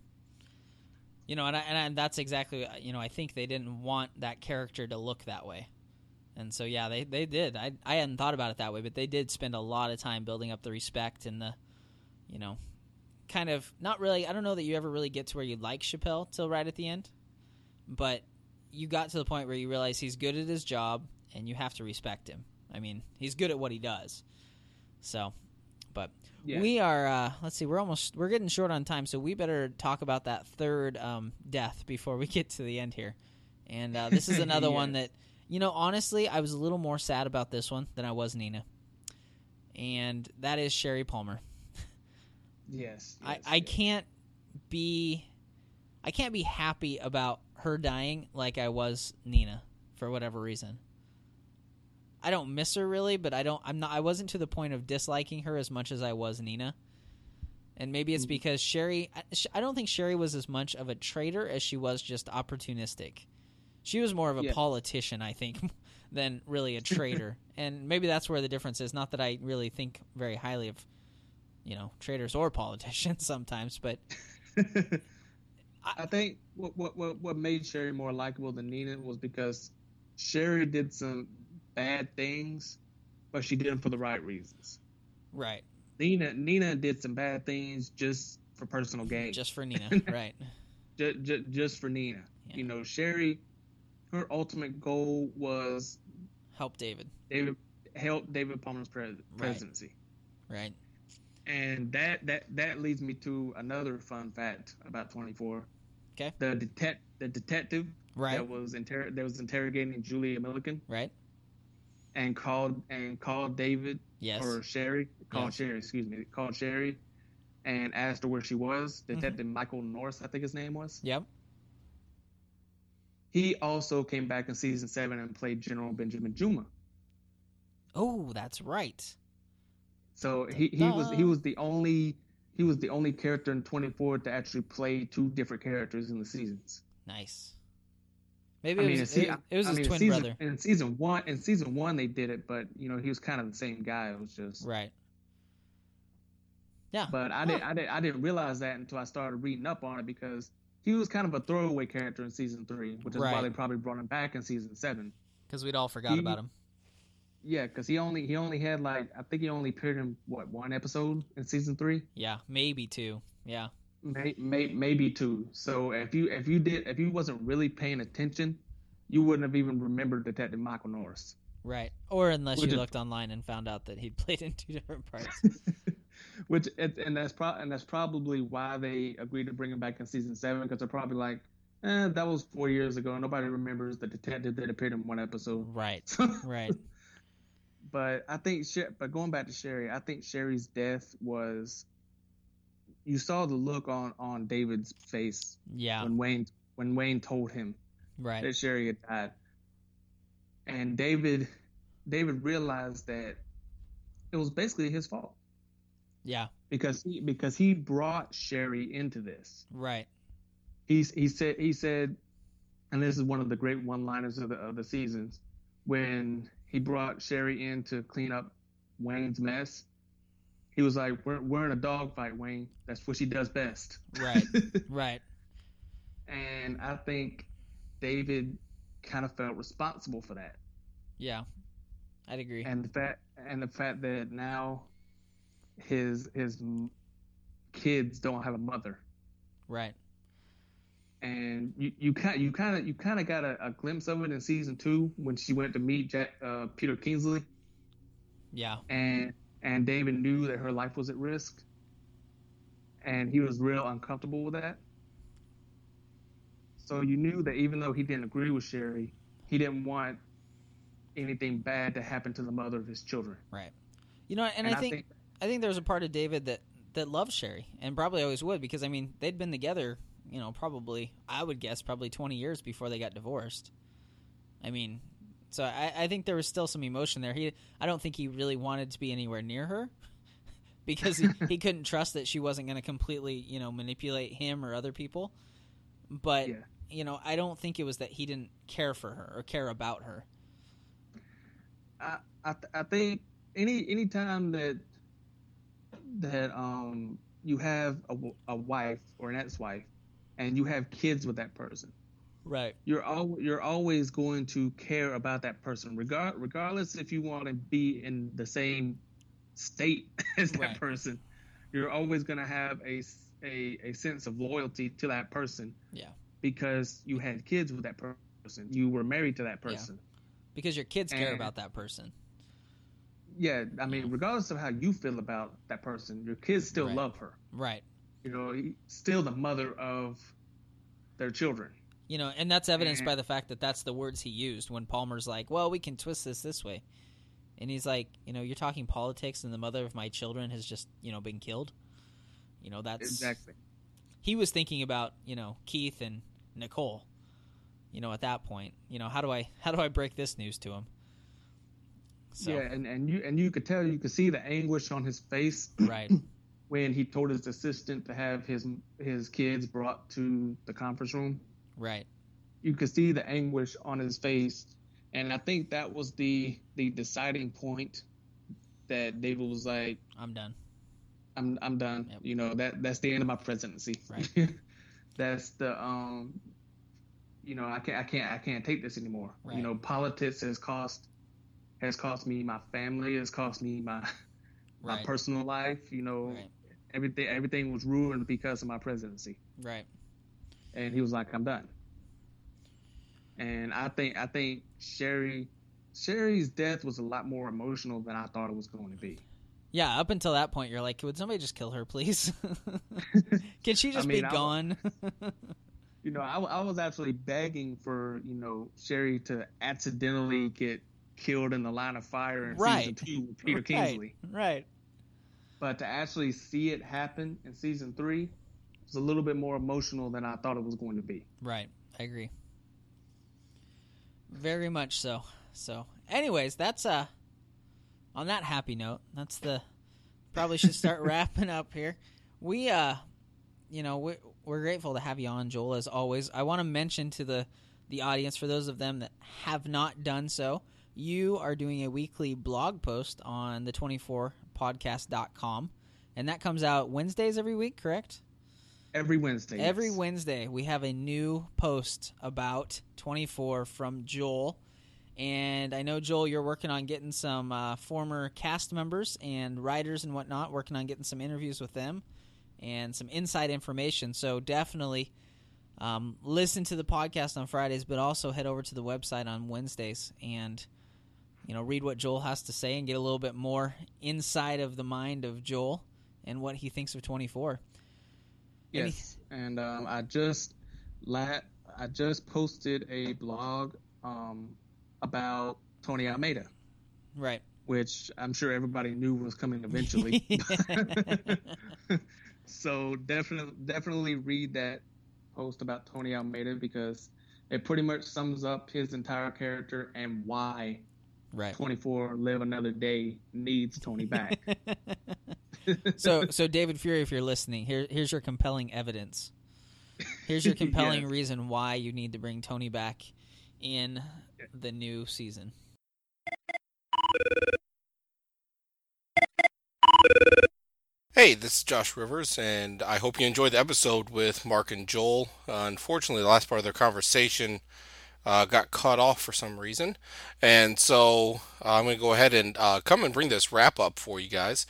A: You know, and, I, and that's exactly you know I think they didn't want that character to look that way, and so yeah they they did. I I hadn't thought about it that way, but they did spend a lot of time building up the respect and the, you know, kind of not really. I don't know that you ever really get to where you like Chappelle till right at the end, but you got to the point where you realize he's good at his job and you have to respect him. I mean, he's good at what he does. So, but yeah. we are. Uh, let's see, we're almost we're getting short on time, so we better talk about that third um, death before we (laughs) get to the end here. And uh, this is (laughs) another yes. one that you know. Honestly, I was a little more sad about this one than I was Nina, and that is Sherry Palmer.
B: yes, (laughs) yes
A: I I
B: yes.
A: can't be I can't be happy about her dying like I was Nina for whatever reason. I don't miss her really, but I don't. I'm not. I wasn't to the point of disliking her as much as I was Nina. And maybe it's
B: Mhm.
A: because Sherry. I- I don't think Sherry was as much of a traitor as she was just opportunistic. She was more of a
B: Yeah.
A: politician, I think, (laughs) than really a (laughs) traitor. and maybe that's where the difference is. Not that I really think very highly of, you know, traitors or (laughs) politicians sometimes, but
B: I think what, what what what made Sherry more likable than Nina was because Sherry did some bad things, but she did them for the right reasons.
A: right,
B: Nina Nina did some bad things just for personal gain,
A: just for Nina, (laughs) right?
B: just, just, just for Nina.
A: Yeah.
B: You know, Sherry, her ultimate goal was
A: Help David,
B: David help David Palmer's pres- presidency.
A: right?
B: And that, that that leads me to another fun fact about 24.
A: Okay.
B: The detect the detective
A: Right,
B: that was inter- that was interrogating Julia Milliken
A: right.
B: And called and called David
A: Yes,
B: or Sherry called
A: Yeah.
B: Sherry excuse me called Sherry and asked her where she was.
A: Mm-hmm.
B: Detective Michael Norris I think his name was.
A: yep.
B: He also came back in season seven and played General Benjamin Juma.
A: Oh, that's right.
B: So he, he was he was the only he was the only character in 24 to actually play two different characters in the seasons.
A: Nice. Maybe
B: I
A: it
B: mean,
A: was,
B: in
A: it, it was
B: I
A: his
B: mean, in
A: twin
B: season,
A: brother.
B: In season one, in season one, they did it, but you know he was kind of the same guy. It was just,
A: Right. Yeah.
B: but I
A: Huh.
B: didn't, I didn't, I didn't realize that until I started reading up on it because he was kind of a throwaway character in season three, which is why they probably brought him back in season seven.
A: Because we'd all forgot
B: He-
A: about him.
B: Yeah, because he only he only had like I think he only appeared in what one episode in season three.
A: Yeah, maybe two. Yeah.
B: May, may, maybe two. So if you if you did if you wasn't really paying attention, you wouldn't have even remembered Detective Michael Norris.
A: Right. Or unless
B: Which
A: you
B: is-
A: looked online and found out that he'd (laughs) played in two different parts. (laughs)
B: Which and and that's pro- and that's probably why they agreed to bring him back in season seven because they're probably like, eh, that was four years ago. Nobody remembers the detective that appeared in one episode.
A: right. (laughs) Right.
B: but I think, but going back to Sherry, I think Sherry's death was. You saw the look on on David's face
A: Yeah.
B: when Wayne when Wayne told him
A: Right.
B: that Sherry had died. And David David realized that it was basically his fault
A: Yeah.
B: because he because he brought Sherry into this.
A: Right.
B: He's he said he said and this is one of the great one-liners of the of the seasons when he brought Sherry in to clean up Wayne's mess. He was like, "We're we're in a dogfight, Wayne. That's what she does best."
A: Right. (laughs) Right.
B: and I think David kind of felt responsible for that.
A: Yeah. I'd agree.
B: and the fact and the fact that now his his kids don't have a mother
A: Right.
B: and you you kind you kind of you kind of got a, a glimpse of it in season two when she went to meet Jack, uh, Peter Kingsley
A: Yeah.
B: and and David knew that her life was at risk and he was real uncomfortable with that so you knew that even though he didn't agree with Sherry he didn't want anything bad to happen to the mother of his children
A: Right. You know, and, I think I think there's a part of David that that loves Sherry and probably always would because I mean they'd been together, you know, probably I would guess probably 20 years before they got divorced. I mean, so I, I think there was still some emotion there. He I don't think he really wanted to be anywhere near her (laughs) because he, he (laughs) couldn't trust that she wasn't going to completely, you know, manipulate him or other people. But
B: Yeah.
A: you know, I don't think it was that he didn't care for her or care about her.
B: I I, th- I think any any time that that um you have a, a wife or an ex-wife and you have kids with that person,
A: Right.
B: you're al- you're always going to care about that person, regard regardless if you want to be in the same state (laughs) as that
A: Right.
B: person. You're always going to have a, a a sense of loyalty to that person.
A: Yeah.
B: Because you had kids with that person, you were married to that
A: Yeah.
B: person.
A: Because your kids care
B: And-
A: about that person.
B: yeah, I mean, regardless of how you feel about that person, your kids still
A: Right.
B: love her.
A: Right.
B: You know, still the mother of their children.
A: You know, and that's evidenced
B: And-
A: by the fact that that's the words he used when Palmer's like, "Well, we can twist this this way," and he's like, "You know, you're talking politics, and the mother of my children has just, you know, been killed." You know, that's
B: Exactly.
A: he was thinking about, you know, Keith and Nicole. You know, at that point, you know, how do I (laughs) how do I break this news to him? So
B: Yeah, and, and you and you could tell, you could see the anguish on his face (clears throat)
A: right,
B: when he told his assistant to have his his kids brought to the conference room.
A: Right.
B: You could see the anguish on his face, and I think that was the the deciding point that David was like,
A: "I'm done.
B: I'm I'm done. Yep. You know that that's the end of my presidency.
A: Right. (laughs)
B: that's the um, you know I can't I can't I can't take this anymore.
A: Right.
B: You know politics has cost has cost me my family, has cost me my (laughs) my right. personal life. You know, right everything everything was ruined because of my presidency.
A: Right.
B: And he was like, I'm done. And I think I think Sherry Sherry's death was a lot more emotional than I thought it was going to be.
A: Yeah, up until that point, you're like, would somebody just kill her, please? (laughs) Can she just I mean, be gone? (laughs)
B: you know, I, I was actually begging for you know Sherry to accidentally get killed in the line of fire in right. season two with Peter (laughs)
A: right.
B: Kingsley.
A: Right
B: but to actually see it happen in season three was a little bit more emotional than I thought it was going to be.
A: Right, I agree. Very much so. So, anyways, that's uh on that happy note. That's the probably should start (laughs) wrapping up here. We uh you know, we we're grateful to have you on Joel as always. I want to mention to the the audience for those of them that have not done so, you are doing a weekly blog post on the 24 podcast.com. And that comes out Wednesdays every week, correct?
B: Every Wednesday.
A: Every yes. Wednesday, we have a new post about 24 from Joel. And I know, Joel, you're working on getting some uh, former cast members and writers and whatnot, working on getting some interviews with them and some inside information. So definitely um, listen to the podcast on Fridays, but also head over to the website on Wednesdays and you know, read what Joel has to say and get a little bit more inside of the mind of Joel and what he thinks of 24.
B: Yes, and um, I just la- I just posted a blog um, about Tony Almeida.
A: Right.
B: Which I'm sure everybody knew was coming eventually. (laughs) (laughs) so definitely definitely read that post about Tony Almeida because it pretty much sums up his entire character and why
A: right
B: 24 live another day needs tony back (laughs)
A: so (laughs) so david fury if you're listening here here's your compelling evidence here's your (laughs) compelling yes. reason why you need to bring tony back in the new season
C: Hey, this is Josh Rivers, and I hope you enjoyed the episode with Mark and Joel. Uh, unfortunately, the last part of their conversation uh, got cut off for some reason. And so uh, I'm going to go ahead and uh, come and bring this wrap up for you guys.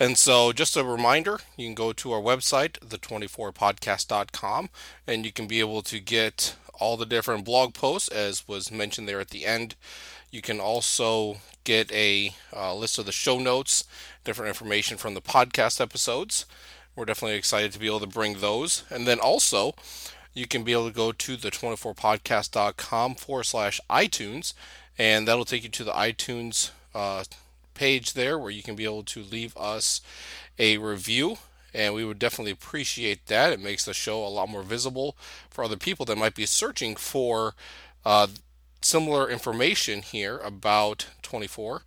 C: And so, just a reminder you can go to our website, the24podcast.com, and you can be able to get all the different blog posts, as was mentioned there at the end. You can also get a uh, list of the show notes, different information from the podcast episodes. We're definitely excited to be able to bring those. And then also, you can be able to go to the 24podcast.com forward slash iTunes, and that'll take you to the iTunes uh, page there where you can be able to leave us a review. And we would definitely appreciate that. It makes the show a lot more visible for other people that might be searching for uh, similar information here about 24.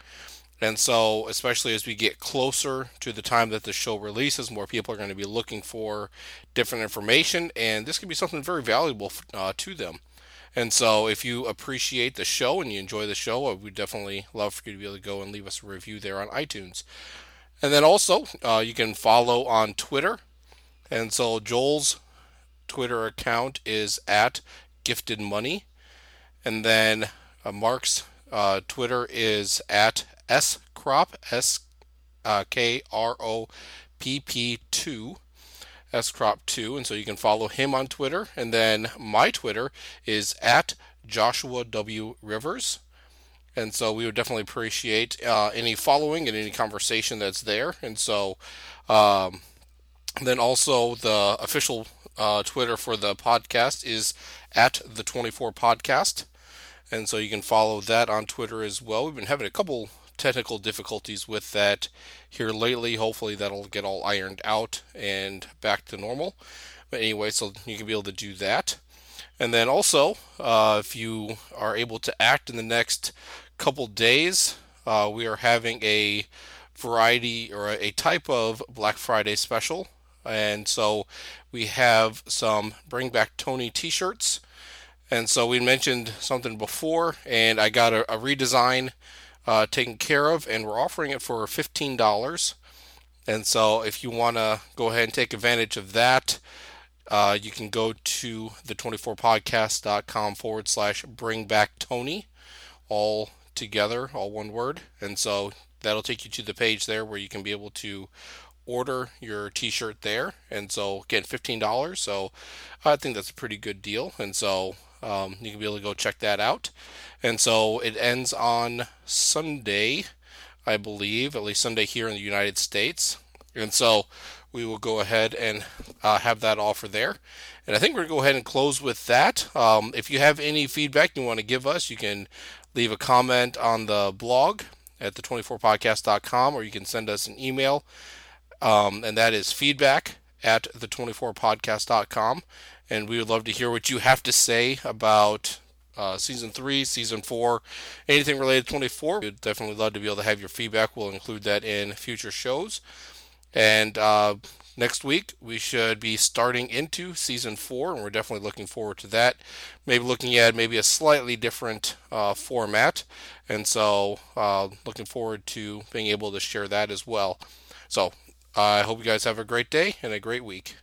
C: And so, especially as we get closer to the time that the show releases, more people are going to be looking for different information, and this can be something very valuable uh, to them. And so, if you appreciate the show and you enjoy the show, I would definitely love for you to be able to go and leave us a review there on iTunes. And then also, uh, you can follow on Twitter. And so, Joel's Twitter account is at Gifted Money. And then uh, Mark's uh, Twitter is at S crop S uh, K R O P P two S crop two, and so you can follow him on Twitter. And then my Twitter is at Joshua W Rivers. And so we would definitely appreciate uh, any following and any conversation that's there. And so um, then also the official uh, Twitter for the podcast is at the 24 podcast. And so you can follow that on Twitter as well. We've been having a couple technical difficulties with that here lately. Hopefully, that'll get all ironed out and back to normal. But anyway, so you can be able to do that. And then also, uh, if you are able to act in the next couple days, uh, we are having a variety or a type of Black Friday special. And so we have some Bring Back Tony t shirts. And so we mentioned something before, and I got a, a redesign uh, taken care of, and we're offering it for $15. And so if you want to go ahead and take advantage of that, uh, you can go to the24podcast.com forward slash bring back Tony, all together, all one word. And so that'll take you to the page there where you can be able to order your t-shirt there and so again $15 so i think that's a pretty good deal and so um, you can be able to go check that out. And so it ends on sunday i believe at least sunday here in the united states. And so we will go ahead and uh, have that offer there. And i think we're going to go ahead and close with that. Um, if you have any feedback you want to give us you can leave a comment on the blog at the24podcast.com or you can send us an email. Um, and that is feedback at the24podcast.com. And we would love to hear what you have to say about uh, season three, season four, anything related to 24. We'd definitely love to be able to have your feedback. We'll include that in future shows. And uh, next week, we should be starting into season four, and we're definitely looking forward to that. Maybe looking at maybe a slightly different uh, format. And so, uh, looking forward to being able to share that as well. So, I hope you guys have a great day and a great week.